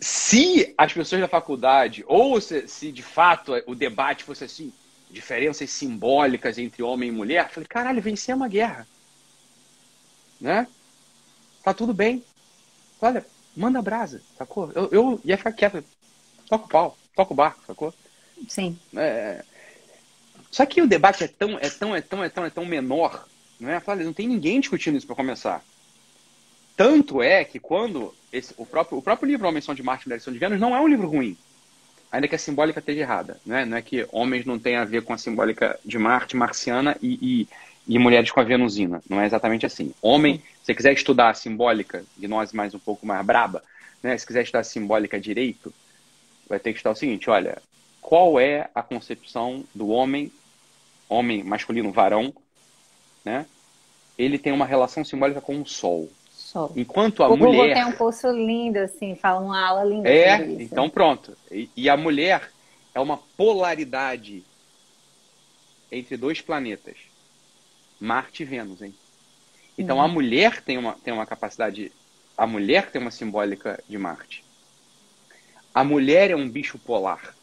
Se as pessoas da faculdade, ou se, se de fato o debate fosse assim, diferenças simbólicas entre homem e mulher, falei, caralho, vencemos a guerra. Né? Tá tudo bem. Olha, manda brasa, sacou? Eu, eu ia ficar quieto. Toca o pau, toca o barco, sacou? Sim. É... Só que o debate é tão, é tão, é tão, é tão, é tão menor, não é? Falei, não tem ninguém discutindo isso para começar. Tanto é que quando esse, o, próprio, o próprio livro Homem São de Marte e Mulheres São de Vênus não é um livro ruim ainda que a simbólica esteja errada. Né? Não é que homens não têm a ver com a simbólica de Marte, marciana, e, e, e mulheres com a venusina. Não é exatamente assim. Homem Se você quiser estudar a simbólica, gnose mais um pouco mais braba, né? Se quiser estudar a simbólica direito, vai ter que estudar o seguinte, olha, qual é a concepção do homem, homem masculino, varão, né? Ele tem uma relação simbólica com o sol. Sol. Enquanto a o mulher. Google tem um curso lindo, assim, fala uma aula linda. É, então pronto. E, e a mulher é uma polaridade entre dois planetas, Marte e Vênus, hein? Então a mulher tem uma, tem uma capacidade, a mulher tem uma simbólica de Marte. A mulher é um bicho polar.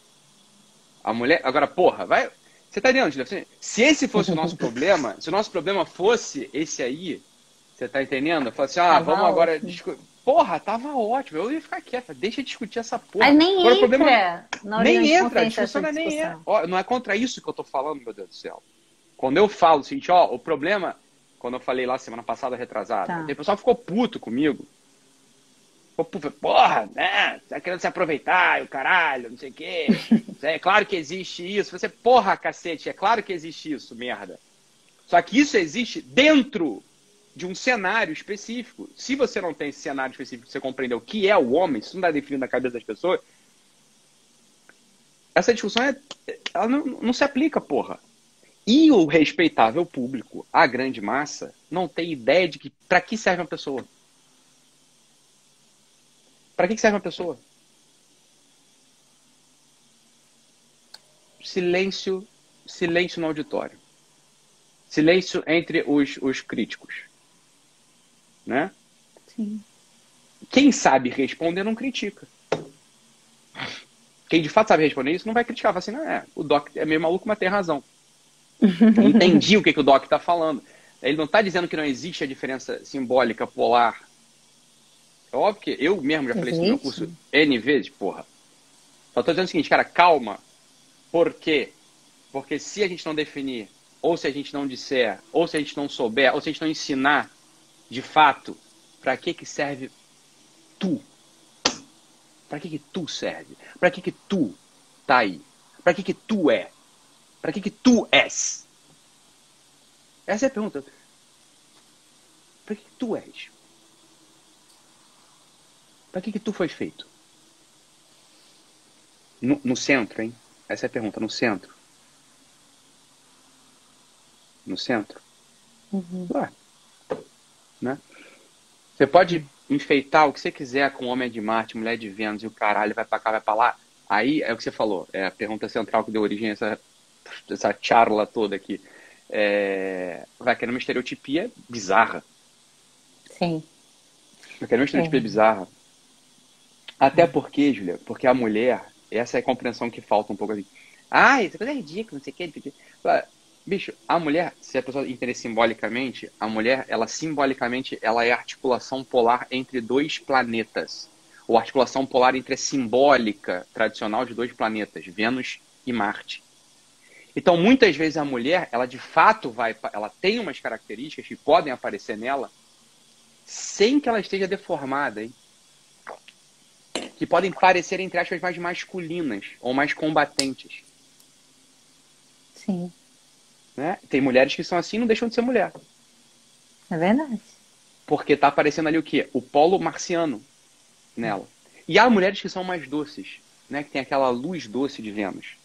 A mulher, agora porra, vai, você tá entendendo? Se esse fosse o nosso problema, se o nosso problema fosse esse aí, você tá entendendo? Fala assim, ah, Tava vamos agora discutir. Porra, tava ótimo. Eu ia ficar quieta. Deixa discutir essa porra. Aí nem Agora, entra problema- origem nem entra, a discussão não é essa nem é. discussão. Ó, não é contra isso que eu tô falando, meu Deus do céu. Quando eu falo o seguinte, ó, o problema, quando eu falei lá semana passada, retrasada, Tá. o pessoal ficou puto comigo. Ficou porra, né? Tá querendo se aproveitar, o caralho, não sei o quê. É claro que existe isso. Você, porra, cacete, é claro que existe isso, merda. Só que isso existe dentro de um cenário específico. Se você não tem esse cenário específico, você compreender o que é o homem, isso não está definido na cabeça das pessoas, essa discussão é, ela não, não se aplica, porra. E o respeitável público, a grande massa, não tem ideia de que para que serve uma pessoa. Para que serve uma pessoa? Silêncio, silêncio no auditório. Silêncio entre os, os críticos. Né? Sim. Quem sabe responder não critica. Quem de fato sabe responder isso não vai criticar. Fala assim, não, é, o Doc é meio maluco, mas tem razão. Entendi o que, que o Doc está falando. Ele não está dizendo que não existe a diferença simbólica polar. É óbvio que eu mesmo já falei isso no meu curso N vezes, porra. Só tô dizendo o seguinte, cara, calma. Por quê? Porque se a gente não definir, ou se a gente não disser, ou se a gente não souber, ou se a gente não ensinar de fato, para que que serve tu? Para que que tu serve? Para que que tu tá aí? Para que que tu é? Para que que tu és? Essa é a pergunta. Para que que tu és? Para que que tu foi feito? No, no centro, hein? Essa é a pergunta. No centro. No centro. Ué. Né? Você pode enfeitar o que você quiser com homem de Marte, mulher de Vênus e o caralho, vai pra cá, vai pra lá. Aí é o que você falou, é a pergunta central que deu origem a essa, essa charla toda aqui. É, vai querer uma estereotipia bizarra. Sim. Vai querer uma estereotipia bizarra. Até porque, Julia, porque a mulher, essa é a compreensão que falta um pouco assim. Ah, essa coisa é ridícula, não sei o que. Bicho, a mulher, se a pessoa entender simbolicamente, a mulher, ela simbolicamente, ela é articulação polar entre dois planetas. Ou articulação polar entre a simbólica tradicional de dois planetas, Vênus e Marte. Então, muitas vezes a mulher, ela de fato vai, ela tem umas características que podem aparecer nela sem que ela esteja deformada, hein? Que podem parecer, entre aspas, mais masculinas ou mais combatentes. Sim. Né? Tem mulheres que são assim e não deixam de ser mulher. É verdade. Porque tá aparecendo ali o quê? O polo marciano nela. E há mulheres que são mais doces, né? Que tem aquela luz doce de Vênus.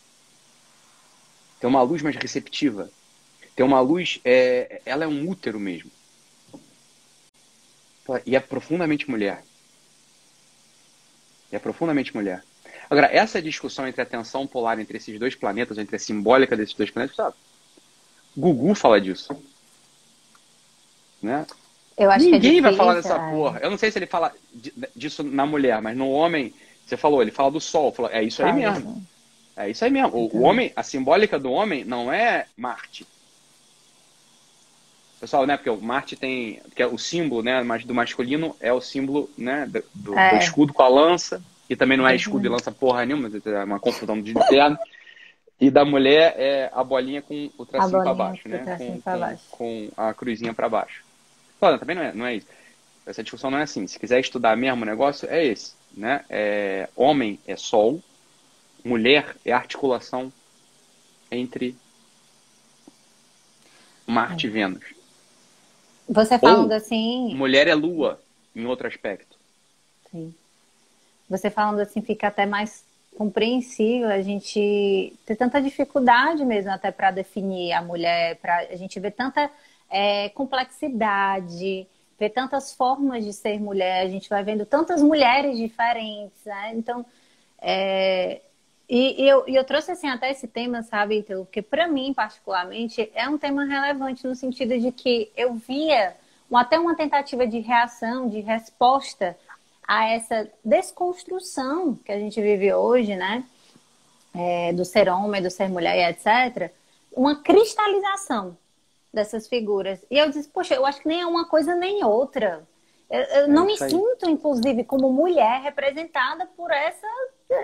Tem uma luz mais receptiva. Tem uma luz, é, ela é um útero mesmo. E é profundamente mulher. E é profundamente mulher. Agora, essa discussão entre a tensão polar entre esses dois planetas, entre a simbólica desses dois planetas, sabe? Gugu fala disso. Né? Eu acho Ninguém que é vai falar dessa ai. porra. Eu não sei se ele fala di- disso na mulher, mas no homem, você falou, ele fala do sol. Falou, é isso aí Fala, mesmo. É isso aí mesmo. O, o homem, a simbólica do homem não é Marte. Pessoal, né? Porque o Marte tem. Porque o símbolo, né? Do masculino é o símbolo, né? Do, É. do escudo com a lança. E também não é escudo e lança porra nenhuma, mas é uma confusão de terno. E da mulher é a bolinha com o tracinho para baixo, né? Com, com- baixo. com a cruzinha para baixo. Fala, também não é, não é isso. Essa discussão não é assim. Se quiser estudar mesmo o negócio, é esse. Né? É, homem é sol, mulher é articulação entre Marte e Vênus. Você falando Ou, assim. Mulher é lua, em outro aspecto. Sim. Você falando assim fica até mais compreensível a gente ter tanta dificuldade mesmo até para definir a mulher, para a gente ver tanta é, complexidade, ver tantas formas de ser mulher, a gente vai vendo tantas mulheres diferentes, né? Então, é, e, e, eu, e eu trouxe assim até esse tema, sabe, então, porque para mim particularmente é um tema relevante no sentido de que eu via até uma tentativa de reação, de resposta a essa desconstrução que a gente vive hoje, né, é, do ser homem, do ser mulher etc, uma cristalização dessas figuras. E eu disse, poxa, eu acho que nem é uma coisa nem outra. Eu, eu é não me sinto, inclusive, como mulher representada por essa,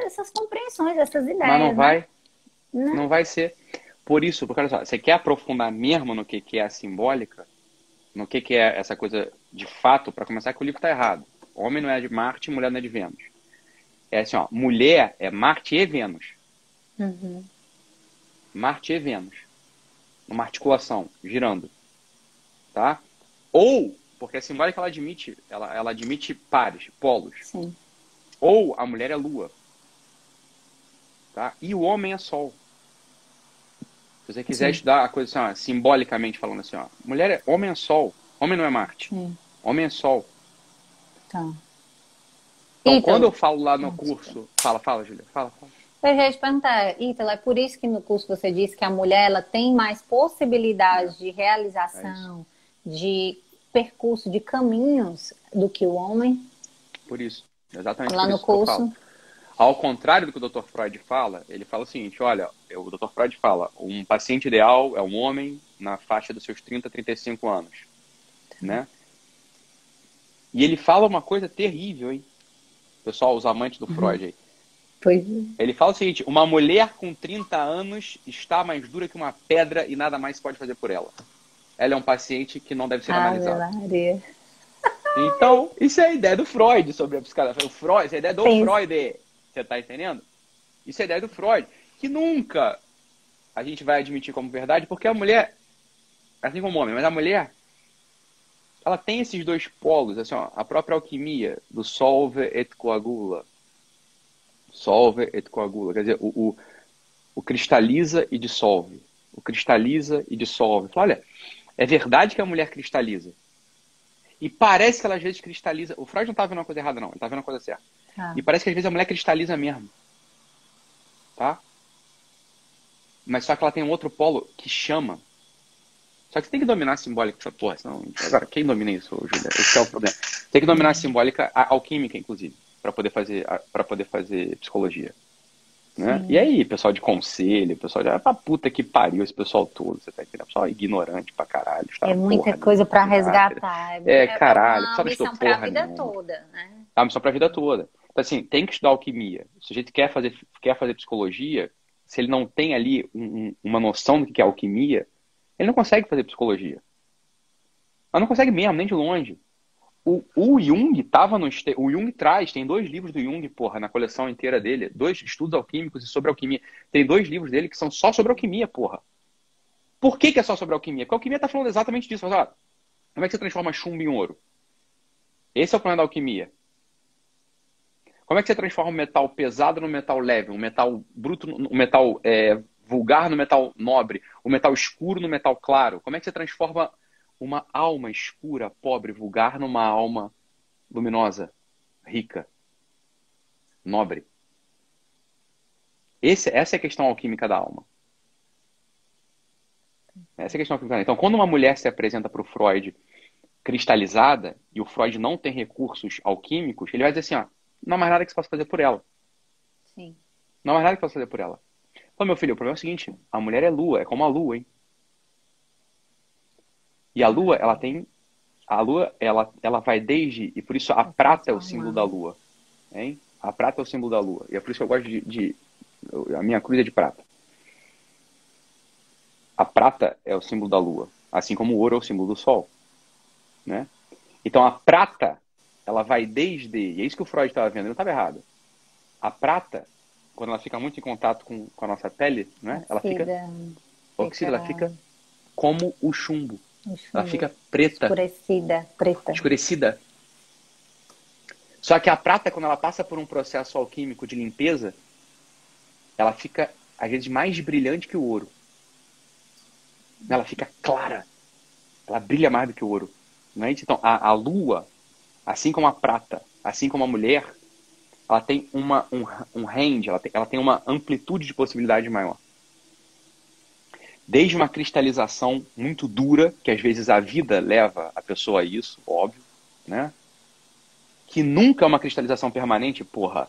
essas compreensões, essas ideias. Mas não né? vai. Não. não vai ser. Por isso, porque olha só, você quer aprofundar mesmo no que, que é a simbólica, no que, que é essa coisa de fato, para começar, que o livro está errado. Homem não é de Marte, mulher não é de Vênus. É assim, ó, mulher é Marte e Vênus. Uhum. Marte e Vênus. Uma articulação, girando. Tá? Ou porque a simbólica ela admite, ela, ela admite pares, polos. Sim. Ou a mulher é lua. Tá? E o homem é sol. Se você quiser Sim. estudar a coisa assim, ó, simbolicamente falando assim, ó, mulher é, homem é sol, homem não é Marte. Sim. Homem é sol. Tá. Então, quando eu falo lá no curso, fala, fala, Julia, fala, fala. Eu já ia te perguntar, Ítalo, é por isso que no curso você disse que a mulher ela tem mais possibilidades é. de realização, é de percurso de caminhos do que o homem. Por isso, exatamente. Lá no curso. Ao contrário do que o Dr. Freud fala, ele fala o seguinte: olha, o Dr. Freud fala, um paciente ideal é um homem na faixa dos seus 30, 35 anos, né? E ele fala uma coisa terrível, hein? Pessoal, os amantes do uhum. Freud aí. Pois. É. Ele fala o seguinte: uma mulher com 30 anos está mais dura que uma pedra e nada mais se pode fazer por ela ela é um paciente que não deve ser analisado. Maria. Então, isso é a ideia do Freud sobre a psicanálise. O Freud, essa é a ideia do Sim. Freud. Você está entendendo? Isso é a ideia do Freud. Que nunca a gente vai admitir como verdade, porque a mulher, assim como o homem, mas a mulher, ela tem esses dois polos, assim, ó, a própria alquimia do solve et coagula. Solve et coagula. Quer dizer, o, o, o cristaliza e dissolve. O cristaliza e dissolve. Fala, olha, é verdade que a mulher cristaliza. E parece que ela às vezes cristaliza. O Freud não está vendo uma coisa errada, não. Ele está vendo uma coisa certa. Ah. E parece que às vezes a mulher cristaliza mesmo. Tá? Mas só que ela tem um outro polo que chama. Só que você tem que dominar a simbólica essa porra, senão. Agora, quem domina isso, Júlia? Esse é o problema. Tem que dominar a simbólica, a alquímica, inclusive, para poder fazer para poder fazer psicologia. Né? E aí, pessoal de conselho, pessoal de. Ah, pra puta que pariu esse pessoal todo, você tá entendendo? Pessoal ignorante pra caralho. É muita porra, coisa pra resgatar. É, é caralho. É uma missão pra porra, vida toda, né? É uma missão pra vida toda. Então, assim, tem que estudar alquimia. Se a gente quer fazer, quer fazer psicologia, se ele não tem ali um, uma noção do que é alquimia, ele não consegue fazer psicologia. Mas não consegue mesmo, nem de longe. O, o Jung tava no. O Jung traz, tem dois livros do Jung, porra, na coleção inteira dele. Dois estudos alquímicos e sobre alquimia. Tem dois livros dele que são só sobre alquimia, porra. Por que, que é só sobre alquimia? Porque a alquimia tá falando exatamente disso. Mas, ó, como é que você transforma chumbo em ouro? Esse é o plano da alquimia. Como é que você transforma um metal pesado no metal leve, um metal bruto, um metal é, vulgar no metal nobre, um metal escuro no metal claro? Como é que você transforma uma alma escura, pobre, vulgar, numa alma luminosa, rica, nobre. Esse, essa é a questão alquímica da alma. Essa é a questão alquímica. Então, quando uma mulher se apresenta para o Freud cristalizada e o Freud não tem recursos alquímicos, ele vai dizer assim: ó, não há mais nada que se possa fazer por ela. Sim. Não há mais nada que se possa fazer por ela. Então, meu filho, o problema é o seguinte: a mulher é lua, é como a lua, hein? E a lua, ela tem. A lua, ela, ela vai desde. E por isso a prata é o símbolo da lua. Hein? A prata é o símbolo da lua. E é por isso que eu gosto de. de a minha cruz é de prata. A prata é o símbolo da lua. Assim como o ouro é o símbolo do sol. Né? Então a prata, ela vai desde. E é isso que o Freud estava vendo, ele não estava errado. A prata, quando ela fica muito em contato com, com a nossa pele, né? ela fica. Oxida, ela fica como o chumbo. Ela fica preta. Escurecida, preta. Escurecida. Só que a prata, quando ela passa por um processo alquímico de limpeza, ela fica, às vezes, mais brilhante que o ouro. Ela fica clara. Ela brilha mais do que o ouro. Não é? Então, a, a lua, assim como a prata, assim como a mulher, ela tem uma, um, um range, ela tem, ela tem uma amplitude de possibilidade maior. Desde uma cristalização muito dura, que às vezes a vida leva a pessoa a isso, óbvio, né? Que nunca é uma cristalização permanente, porra.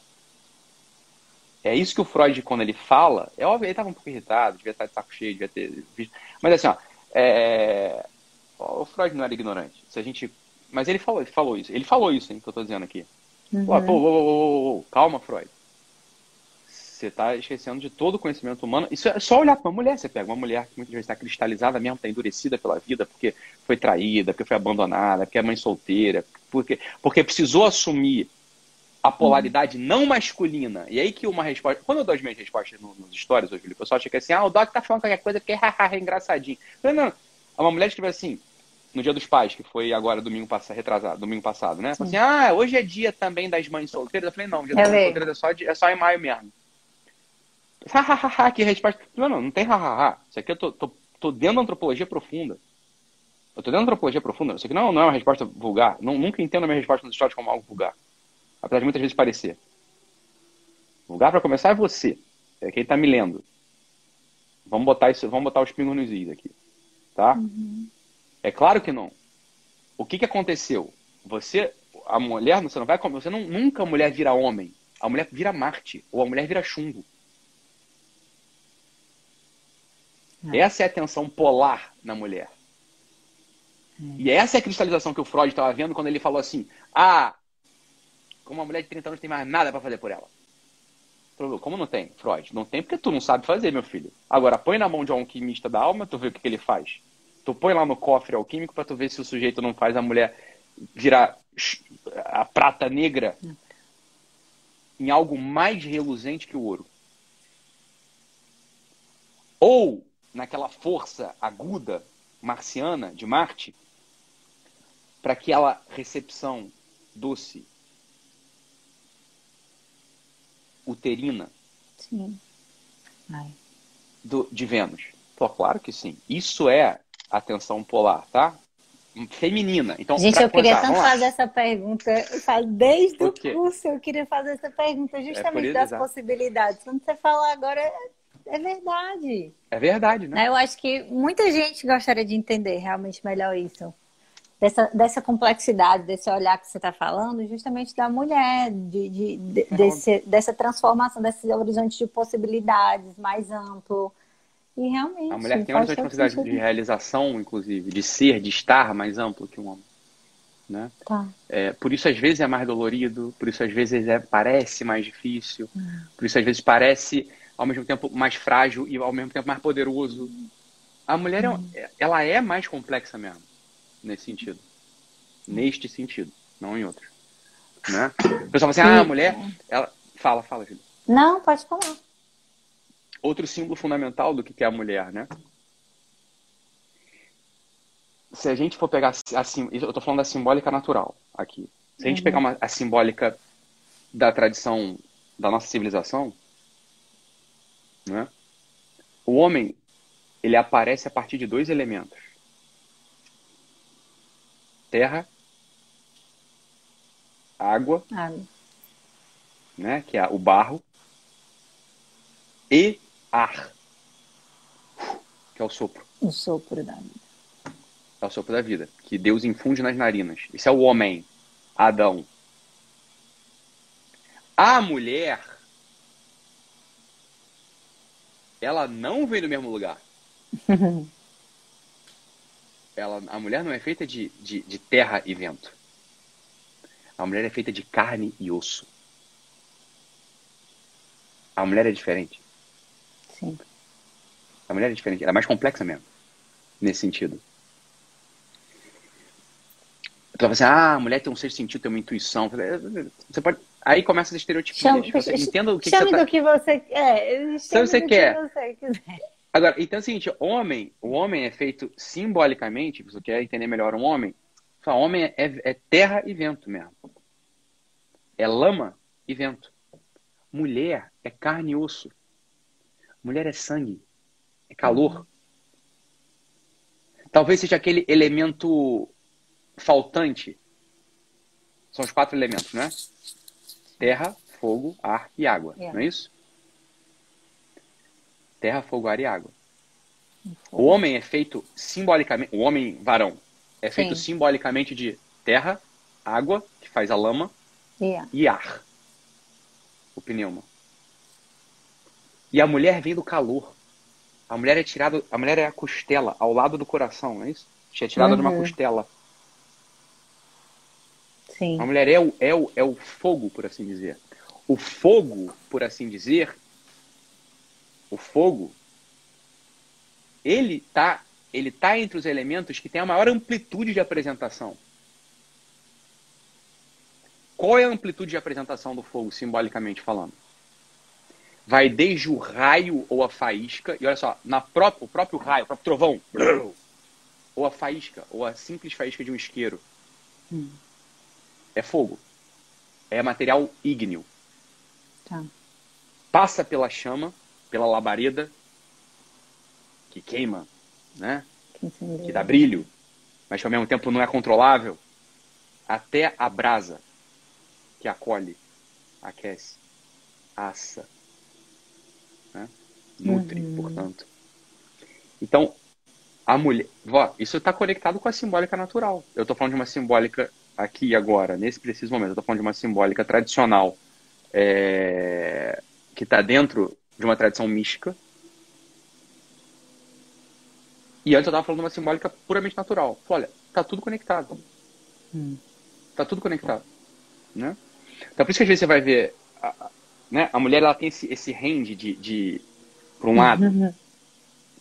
É isso que o Freud, quando ele fala, é óbvio, ele estava um pouco irritado, devia estar de saco cheio, devia ter visto. Mas assim, ó, é... o Freud não era ignorante. Se a gente. Mas ele falou, ele falou isso. Ele falou isso, hein, que eu estou dizendo aqui. Uhum. Pô, pô, pô, pô, calma, Freud. Você está esquecendo de todo o conhecimento humano. Isso é só olhar para uma mulher. Você pega uma mulher que muitas vezes está cristalizada mesmo, está endurecida pela vida, porque foi traída, porque foi abandonada, porque é mãe solteira, porque, porque precisou assumir a polaridade uhum. não masculina. E aí que uma resposta. Quando eu dou as minhas respostas nos, nos stories hoje, o pessoal acha assim: ah, o Doc tá falando qualquer coisa porque é engraçadinho. Não, não. Uma mulher escreveu assim: no Dia dos Pais, que foi agora domingo passado, retrasado, domingo passado, né? Falei assim, ah, hoje é dia também das mães solteiras. Eu falei, não, dia das mães solteiras é só, é só em maio mesmo. Hahaha, que resposta. Não, não, não tem hahaha. Isso aqui eu tô, tô, tô dentro da antropologia profunda. Eu tô dentro da antropologia profunda. Isso aqui não, não é uma resposta vulgar. Não, nunca entendo a minha resposta nos histórias como algo vulgar. Apesar de muitas vezes parecer. Vulgar para começar é você. É quem tá me lendo. Vamos botar isso, vamos botar os pingos nos is aqui. Tá? Uhum. É claro que não. O que, que aconteceu? Você, a mulher, você não vai, você não, nunca a mulher vira homem. A mulher vira Marte ou a mulher vira chumbo. É. Essa é a tensão polar na mulher. É. E essa é a cristalização que o Freud estava vendo quando ele falou assim: ah, como uma mulher de 30 anos tem mais nada para fazer por ela. Como não tem, Freud? Não tem porque tu não sabe fazer, meu filho. Agora, põe na mão de um alquimista da alma, tu vê o que, que ele faz. Tu põe lá no cofre alquímico para tu ver se o sujeito não faz a mulher virar a prata negra em algo mais reluzente que o ouro. Ou naquela força aguda marciana de Marte, para aquela recepção doce, uterina sim. Do, de Vênus. Pô, claro que sim. Isso é atenção polar, tá? Feminina. Então, Gente, eu queria tanto fazer essa pergunta. Desde o curso eu queria fazer essa pergunta é justamente é das exato. possibilidades. Quando você fala agora, é verdade. É verdade, né? Eu acho que muita gente gostaria de entender realmente melhor isso. Dessa, dessa complexidade, desse olhar que você está falando, justamente da mulher, de, de, de é desse, dessa transformação, desse horizonte de possibilidades mais amplo e realmente. A mulher tem uma responsabilidade de realização, inclusive, de ser, de estar mais amplo que o homem. Né? Tá. É, por isso, às vezes, é mais dolorido, por isso, às vezes, é, parece mais difícil, hum. por isso, às vezes, parece, ao mesmo tempo, mais frágil e, ao mesmo tempo, mais poderoso. A mulher, hum. é, ela é mais complexa mesmo, nesse sentido. Neste sentido, não em outros. Né? O pessoal fala assim, ah, a mulher, ela... Fala, fala, Júlia. Não, pode falar outro símbolo fundamental do que é a mulher, né? Se a gente for pegar assim, eu estou falando da simbólica natural aqui. Se a gente uhum. pegar uma, a simbólica da tradição da nossa civilização, né? O homem ele aparece a partir de dois elementos: terra, água, água. né? Que é o barro e ar, que é o sopro. O sopro da vida. É o sopro da vida, que Deus infunde nas narinas. Esse é o homem, Adão. A mulher, ela não vem do mesmo lugar. ela, a mulher não é feita de, de, de terra e vento. A mulher é feita de carne e osso. A mulher é diferente. A mulher é diferente, ela é mais complexa mesmo, nesse sentido. Tu vai assim, ah, a mulher tem um sexto sentido, tem uma intuição. Você pode. Aí começa as estereotipias. Chama, você entenda o que, chame que você tá... do que você é, quer. Se você quer. Você Agora, então é o seguinte, homem, o homem é feito simbolicamente, se você quer entender melhor um homem, o homem é, é, é terra e vento mesmo. É lama e vento. Mulher é carne e osso. Mulher é sangue, é calor. Talvez seja aquele elemento faltante. São os quatro elementos, né? Terra, fogo, ar e água. Yeah. Não é isso? Terra, fogo, ar e água. O homem é feito simbolicamente, o homem varão é feito Sim. simbolicamente de terra, água, que faz a lama, yeah. e ar, o pneuma. E a mulher vem do calor. A mulher é tirada, a mulher é a costela, ao lado do coração, não é isso? É tirada uhum. de uma uhum. costela. Sim. A mulher é o, é, o, é o fogo, por assim dizer. O fogo, por assim dizer, o fogo, ele tá, ele tá entre os elementos que tem a maior amplitude de apresentação. Qual é a amplitude de apresentação do fogo, simbolicamente falando? Vai desde o raio ou a faísca, e olha só, na própria, o próprio raio, o próprio trovão, ou a faísca, ou a simples faísca de um isqueiro, hum. é fogo. É material ígneo. Tá. Passa pela chama, pela labareda, que queima, né? Que dá brilho, mas que ao mesmo tempo não é controlável, até a brasa, que acolhe, aquece, assa? Nutre, uhum. portanto. Então, a mulher. Vó, isso está conectado com a simbólica natural. Eu estou falando de uma simbólica aqui e agora, nesse preciso momento. Eu estou falando de uma simbólica tradicional é, que está dentro de uma tradição mística. E antes eu estava falando de uma simbólica puramente natural. Olha, tá tudo conectado. Hum. Tá tudo conectado. Né? Então por isso que às vezes você vai ver. A, né, a mulher ela tem esse, esse range de, de para um lado. Uhum.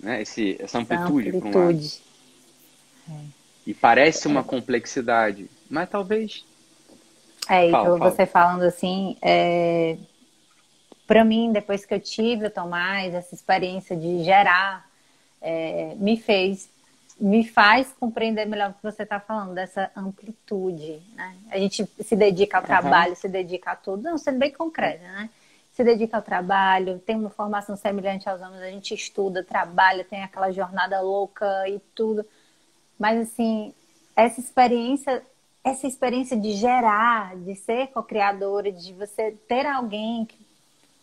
Né, esse, essa amplitude, amplitude. para um lado. É. E parece uma complexidade. Mas talvez. É, fala, fala. você falando assim, é, para mim, depois que eu tive o Tomás, essa experiência de gerar, é, me fez, me faz compreender melhor o que você está falando, dessa amplitude. Né? A gente se dedica ao trabalho, uhum. se dedica a tudo, não, sendo bem concreta, né? Se dedica ao trabalho, tem uma formação semelhante aos homens, a gente estuda, trabalha, tem aquela jornada louca e tudo. Mas, assim, essa experiência essa experiência de gerar, de ser co-criadora, de você ter alguém que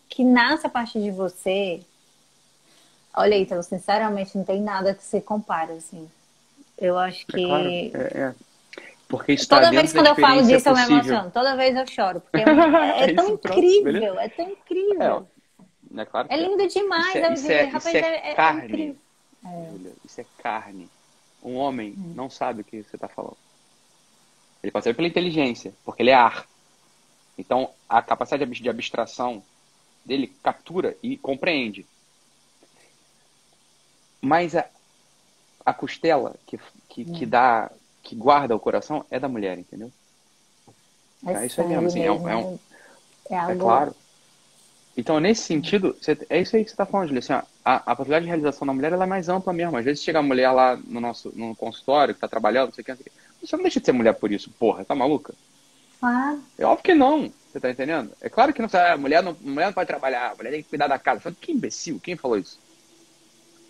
que nasce a partir de você. Olha, então, sinceramente, não tem nada que se compare, assim. Eu acho é que. É claro, é, é. Porque Toda vez que eu falo disso, eu me emociono. Toda vez eu choro. Porque é, é tão incrível, é tão incrível. É, claro é lindo demais. Isso é, isso é, isso é carne. Isso é carne. Um homem hum. não sabe o que você está falando. Ele pode saber pela inteligência, porque ele é ar. Então, a capacidade de abstração dele captura e compreende. Mas a, a costela que, que, hum. que dá, que guarda o coração é da mulher, entendeu? É, é isso aí mesmo, assim, é, um, é, um, é, algo... é claro. Então, nesse sentido, você, é isso aí que você está falando, Julia. Assim, a, a possibilidade de realização da mulher é mais ampla mesmo. Às vezes chega a mulher lá no nosso no consultório, que está trabalhando, não sei o que, não sei o que. Você não deixa de ser mulher por isso, porra, tá maluca? Claro. É óbvio que não. Você tá entendendo? É claro que não, a mulher não, mulher não pode trabalhar, a mulher tem que cuidar da casa. Que imbecil, quem falou isso?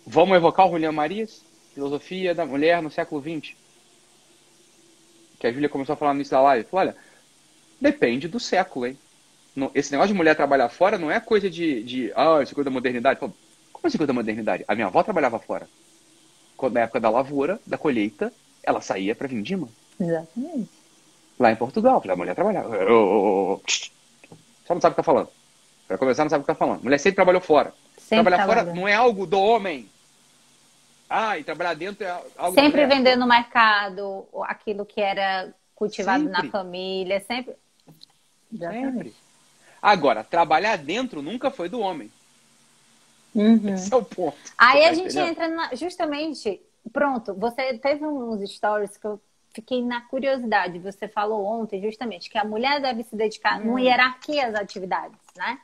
Vamos evocar o Julian Marias, filosofia da mulher no século XX. Que a Júlia começou a falar no início da live. Falou, olha, depende do século, hein? Esse negócio de mulher trabalhar fora não é coisa de, de ah, isso é coisa da modernidade. Como assim coisa da modernidade? A minha avó trabalhava fora. Na época da lavoura, da colheita, ela saía para vindima. Exatamente lá em Portugal. A mulher trabalhava. Só não sabe o que tá falando. Para começar, não sabe o que tá falando. Mulher sempre trabalhou fora. Sempre Trabalhar fora não é algo do homem. Ah, e trabalhar dentro é algo Sempre vender no mercado aquilo que era cultivado sempre. na família, sempre. Sempre. Agora, trabalhar dentro nunca foi do homem. Uhum. Esse é o ponto. Aí tá a gente entra na, justamente. Pronto, você teve uns stories que eu fiquei na curiosidade. Você falou ontem justamente que a mulher deve se dedicar hum. numa hierarquia às atividades, né?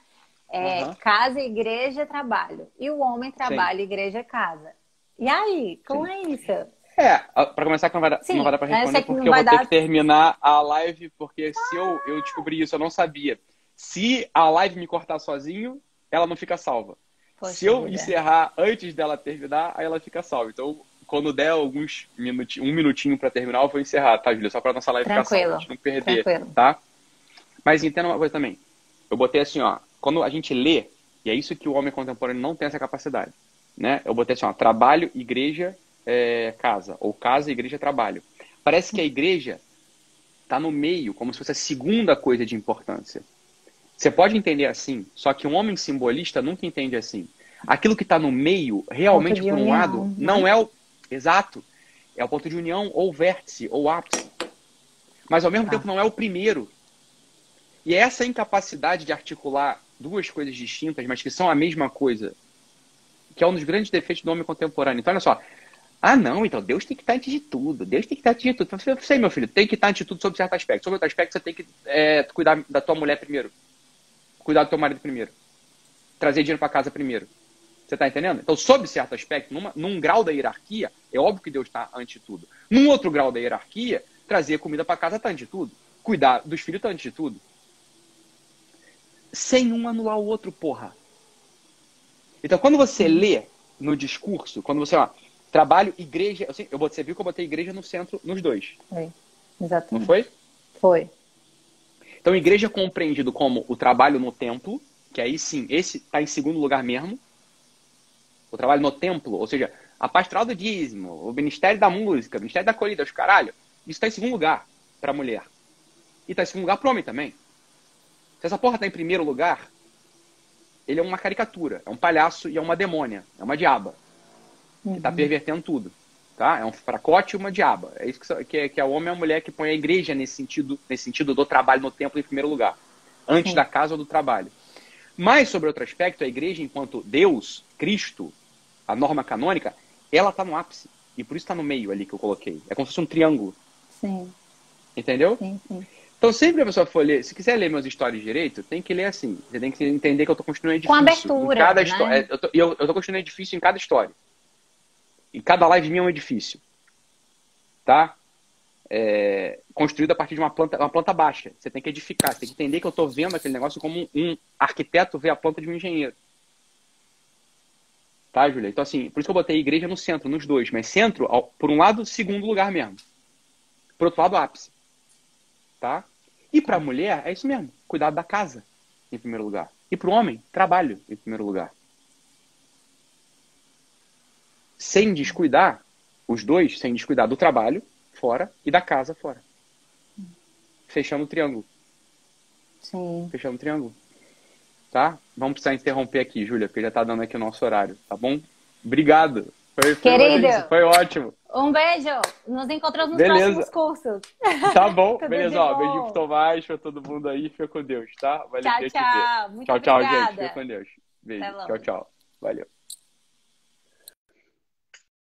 É, uhum. Casa, igreja, trabalho. E o homem trabalha, Sim. igreja, casa. E aí, como Sim. é isso? É, para começar, não vai dar, Sim, não vai dar pra responder, porque eu vou dar... ter que terminar a live, porque se eu, eu descobri isso, eu não sabia. Se a live me cortar sozinho, ela não fica salva. Poxa se eu encerrar antes dela terminar, aí ela fica salva. Então, quando der alguns minutinhos, um minutinho para terminar, eu vou encerrar, tá, Júlia? Só para nossa live Tranquilo. ficar salva, a gente não perder, Tranquilo. tá? Mas entenda uma coisa também. Eu botei assim, ó, quando a gente lê, e é isso que o homem contemporâneo não tem essa capacidade, né? Eu botei assim, ó, trabalho, igreja, é, casa, ou casa, igreja, trabalho. Parece que a igreja está no meio, como se fosse a segunda coisa de importância. Você pode entender assim, só que um homem simbolista nunca entende assim. Aquilo que está no meio, realmente, por um união, lado, né? não é o. Exato. É o ponto de união, ou vértice, ou ápice. Mas ao mesmo tá. tempo não é o primeiro. E é essa incapacidade de articular duas coisas distintas, mas que são a mesma coisa, que é um dos grandes defeitos do homem contemporâneo. Então, olha só. Ah, não, então Deus tem que estar antes de tudo. Deus tem que estar antes de tudo. Então, eu sei, meu filho, tem que estar antes de tudo sobre certo aspecto. Sobre outro aspecto, você tem que é, cuidar da tua mulher primeiro. Cuidar do teu marido primeiro. Trazer dinheiro para casa primeiro. Você está entendendo? Então, sob certo aspecto, numa, num grau da hierarquia, é óbvio que Deus está antes de tudo. Num outro grau da hierarquia, trazer comida para casa está antes de tudo. Cuidar dos filhos está antes de tudo. Sem um anular o outro, porra. Então, quando você lê no discurso, quando você, ó, trabalho, igreja. Assim, eu, você viu que eu botei igreja no centro nos dois. Foi. Exatamente. Não foi? Foi. Então, igreja é compreendido como o trabalho no templo, que aí sim, esse está em segundo lugar mesmo. O trabalho no templo, ou seja, a pastoral do dízimo, o ministério da música, o ministério da colhida, os caralho. Isso está em segundo lugar para a mulher. E está em segundo lugar para o homem também. Se essa porra está em primeiro lugar, ele é uma caricatura, é um palhaço e é uma demônia, é uma diaba. Uhum. Que está pervertendo tudo. Tá? É um fracote e uma diaba. É isso que, que, é, que é o homem e a mulher que põe a igreja nesse sentido, nesse sentido do trabalho no templo em primeiro lugar. Antes Sim. da casa ou do trabalho. Mas, sobre outro aspecto, a igreja, enquanto Deus, Cristo, a norma canônica, ela está no ápice. E por isso está no meio ali que eu coloquei. É como se fosse um triângulo. Sim. Entendeu? Sim, sim. Então, sempre a pessoa for ler, se quiser ler meus histórias direito, tem que ler assim. Você tem que entender que eu estou construindo edifício. Com abertura. Em cada né? É, eu estou construindo edifício em cada história. E cada live minha é um edifício. Tá? É, construído a partir de uma planta, uma planta baixa. Você tem que edificar, você tem que entender que eu estou vendo aquele negócio como um arquiteto vê a planta de um engenheiro. Tá, Júlia? Então, assim, por isso que eu botei igreja no centro, nos dois. Mas centro, por um lado, segundo lugar mesmo. Por outro lado, ápice. Tá? E para a mulher, é isso mesmo. Cuidado da casa, em primeiro lugar. E para o homem, trabalho, em primeiro lugar sem descuidar, os dois, sem descuidar do trabalho fora e da casa fora. Fechando o triângulo. Sim. Fechando o triângulo. Tá? Vamos precisar interromper aqui, Júlia, porque já tá dando aqui o nosso horário, tá bom? Obrigado. Foi, foi, Querido, foi ótimo. Um beijo. Nos encontramos nos Beleza. próximos cursos. Tá bom. Beleza, ó. Beijinho pro Tomás, pra todo mundo aí. Fica com Deus, tá? Valeu, tchau, tchau. Muito tchau, tchau, gente. Fica com Deus. Beijo. Tchau, tchau. Valeu.